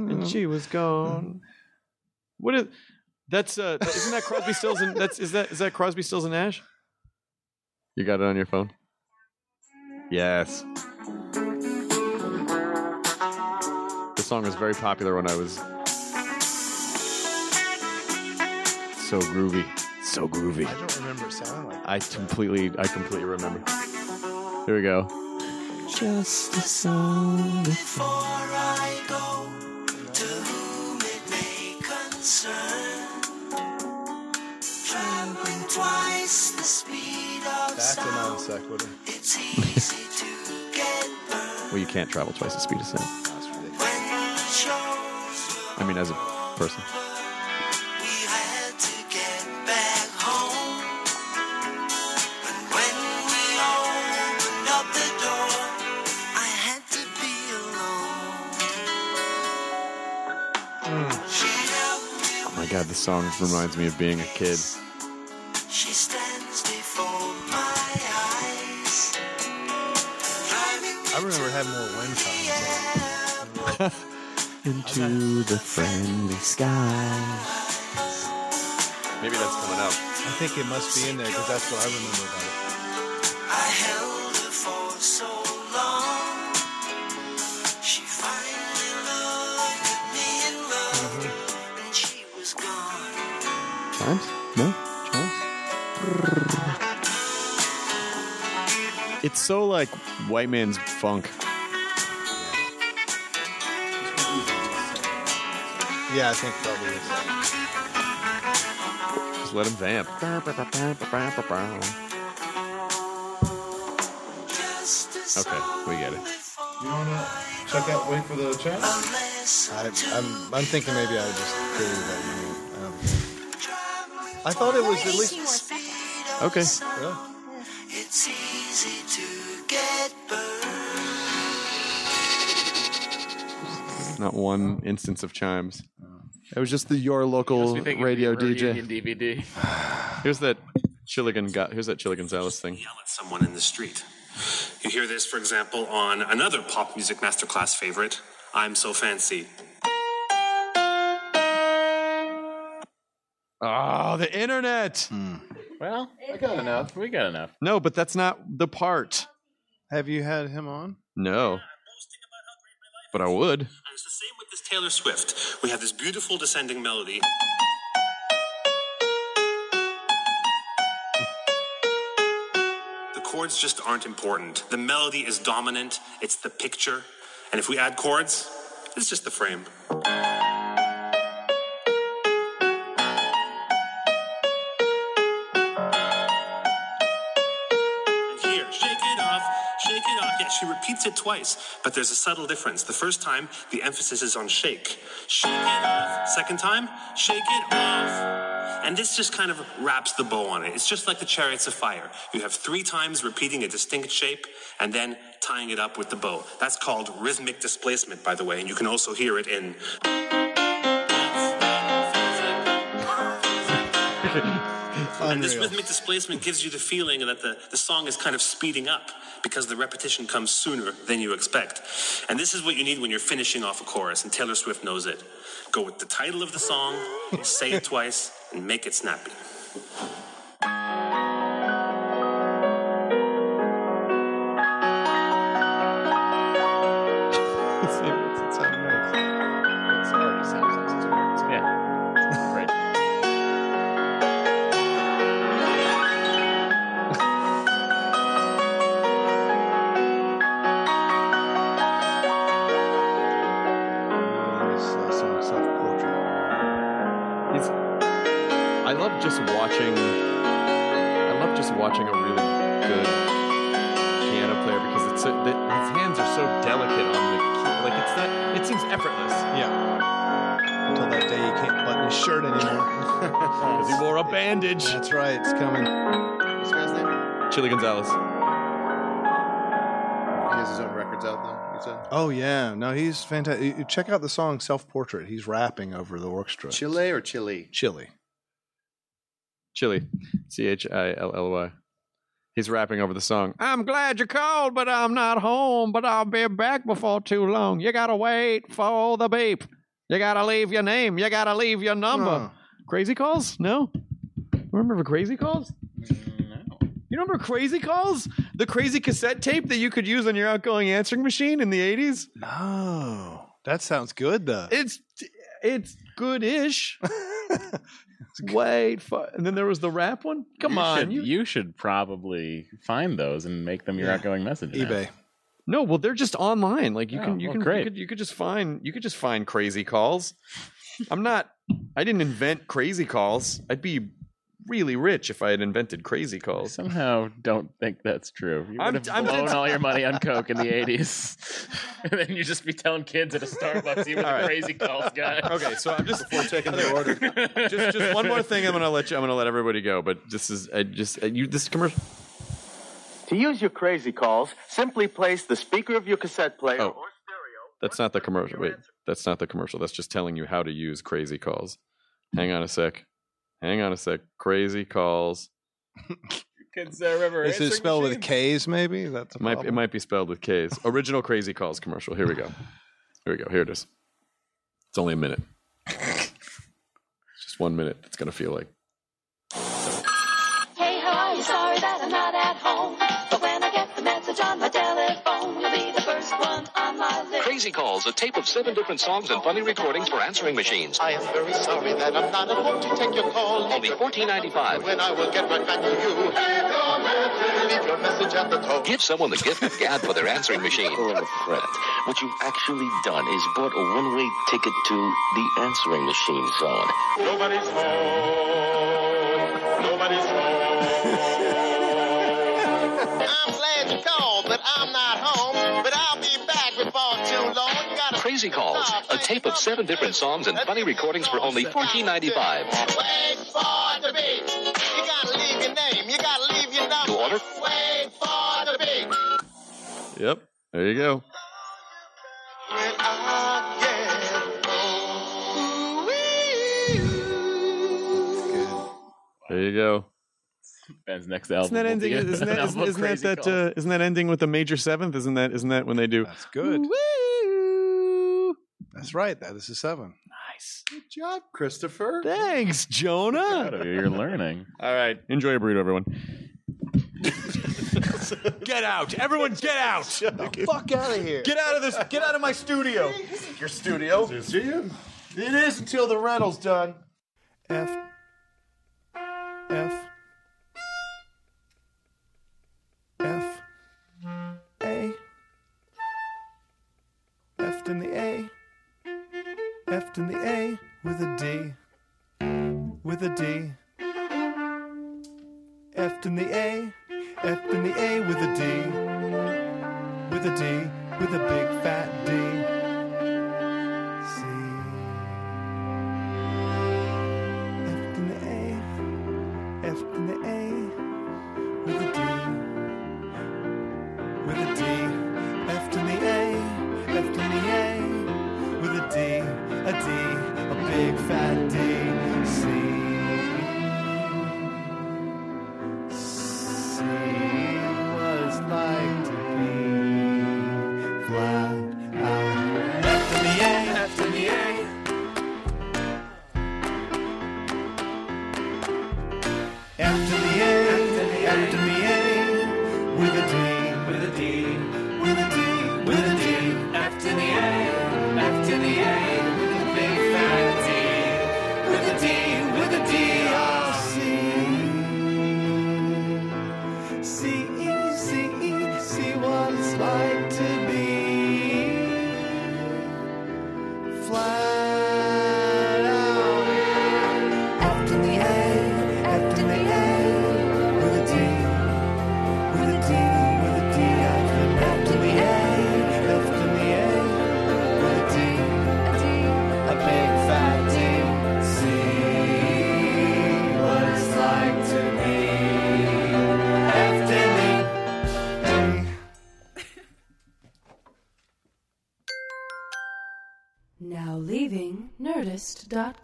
and she was gone. What is that's uh isn't that Crosby Stills and that's is that is that Crosby Stills and Nash? You got it on your phone? Yes. This song was very popular when I was so groovy. So groovy. I don't remember it sounding like. I completely I completely remember. Here we go. Just a song Before I go, to whom it may concern, That's a non sequitur. to get burned Well, you can't travel twice the speed of sound. when the shows were I mean, as a person. We to get back home. But when we opened up the door, I had to be alone. She helped me Oh my god, this song reminds me of being a kid. Into the friendly sky. Maybe that's coming up. I think it must be in there because that's what I remember about it. I held her for so long. She finally looked at me in love, and she was gone. Chimes? No? Chimes? It's so like white man's funk. Yeah, I think probably is. Uh, just let him vamp. Okay, we get it. You want to check out, wait for the chat? I, I'm, I'm thinking maybe I would just do that. I, don't I thought it was at least. Okay. Really? It's easy to get burned. Not one instance of chimes. It was just the your local Must be thinking of radio DJ. DVD. Here's that Chilligan got. Here's that Chilligan Gonzales thing. yell at someone in the street. You hear this, for example, on another pop music masterclass favorite, I'm So Fancy. Oh, the internet. Hmm. Well, I got enough. We got enough. No, but that's not the part. Have you had him on? No. But I would. And it's the same with this Taylor Swift. We have this beautiful descending melody. The chords just aren't important. The melody is dominant, it's the picture. And if we add chords, it's just the frame. She repeats it twice, but there's a subtle difference. The first time, the emphasis is on shake. Shake it off. Second time, shake it off. And this just kind of wraps the bow on it. It's just like the chariots of fire. You have three times repeating a distinct shape and then tying it up with the bow. That's called rhythmic displacement, by the way, and you can also hear it in. And this rhythmic displacement gives you the feeling that the, the song is kind of speeding up because the repetition comes sooner than you expect. And this is what you need when you're finishing off a chorus, and Taylor Swift knows it. Go with the title of the song, say it twice, and make it snappy. Chilly Gonzales. He has his own records out, though. You said Oh yeah, no, he's fantastic. Check out the song "Self Portrait." He's rapping over the orchestra. Chile or Chile? Chili. Chili. C H I L L Y. He's rapping over the song. I'm glad you called, but I'm not home. But I'll be back before too long. You gotta wait for the beep. You gotta leave your name. You gotta leave your number. Crazy calls? No. Remember crazy calls? No. You remember crazy calls? The crazy cassette tape that you could use on your outgoing answering machine in the 80s? No, that sounds good though. It's it's good-ish. it's Wait for and then there was the rap one. Come You on, should- you, you should probably find those and make them your Yeah. outgoing message. now. eBay. No, well, they're just online. Like you Oh, can, you well, can, great. You, could, you could just find, you could just find crazy calls. I'm not. I didn't invent crazy calls. I'd be really rich if I had invented crazy I calls. somehow don't think that's true. You I'm- would have I'm blown just- all your money on coke in the '80s, and then you just be telling kids at a Starbucks, "You were the All right. crazy calls guy." Okay, so I'm just Before taking the order. just just one more thing. I'm gonna let you. I'm gonna let everybody go. But this is I just uh, you. This commercial. To use your crazy calls, simply place the speaker of your cassette player Oh. or stereo. That's not the commercial. Wait, that's not the commercial. That's just telling you how to use crazy calls. Hang on a sec. Hang on a sec. Crazy calls. Kids uh, remember Is it answering spelled with? K's? Maybe that's a It might, it might be spelled with K's. Original Crazy Calls commercial. Here we go. Here we go. Here it is. It's only a minute. It's just one minute. It's gonna feel like. Crazy Calls, a tape of seven different songs and funny recordings for answering machines. I am very sorry that I'm not at home to take your call. Only fourteen ninety five. When I will get right back to you. Leave your message, leave your message at the tone. Give someone the gift of gab for their answering machine. Fred, what you've actually done is bought a one-way ticket to the answering machine zone. Nobody's home. Nobody's home. I'm glad you called, but I'm not home. But I'll Crazy Calls, a tape of seven different songs and funny recordings for only fourteen ninety five. wait for the beat. You gotta leave your name. You gotta leave your number. To order? Wait for the beat. Yep. There you go. When I get There you go. Ben's next album. Isn't that ending? be a- Isn't an that, album isn't, isn't that that? Uh, isn't that ending with the major seventh? Isn't that? Isn't that when they do? That's good. Woo! That's right. That is a seven. Nice. Good job, Christopher. Thanks, Jonah. you, You're learning. All right. Enjoy your burrito, everyone. Get out! Everyone, get out! Fuck out of here. Get out of this! Get out of my studio! Your studio. It is until the rental's done. F F F F in the A F in the A with a D. With a D with a big fat D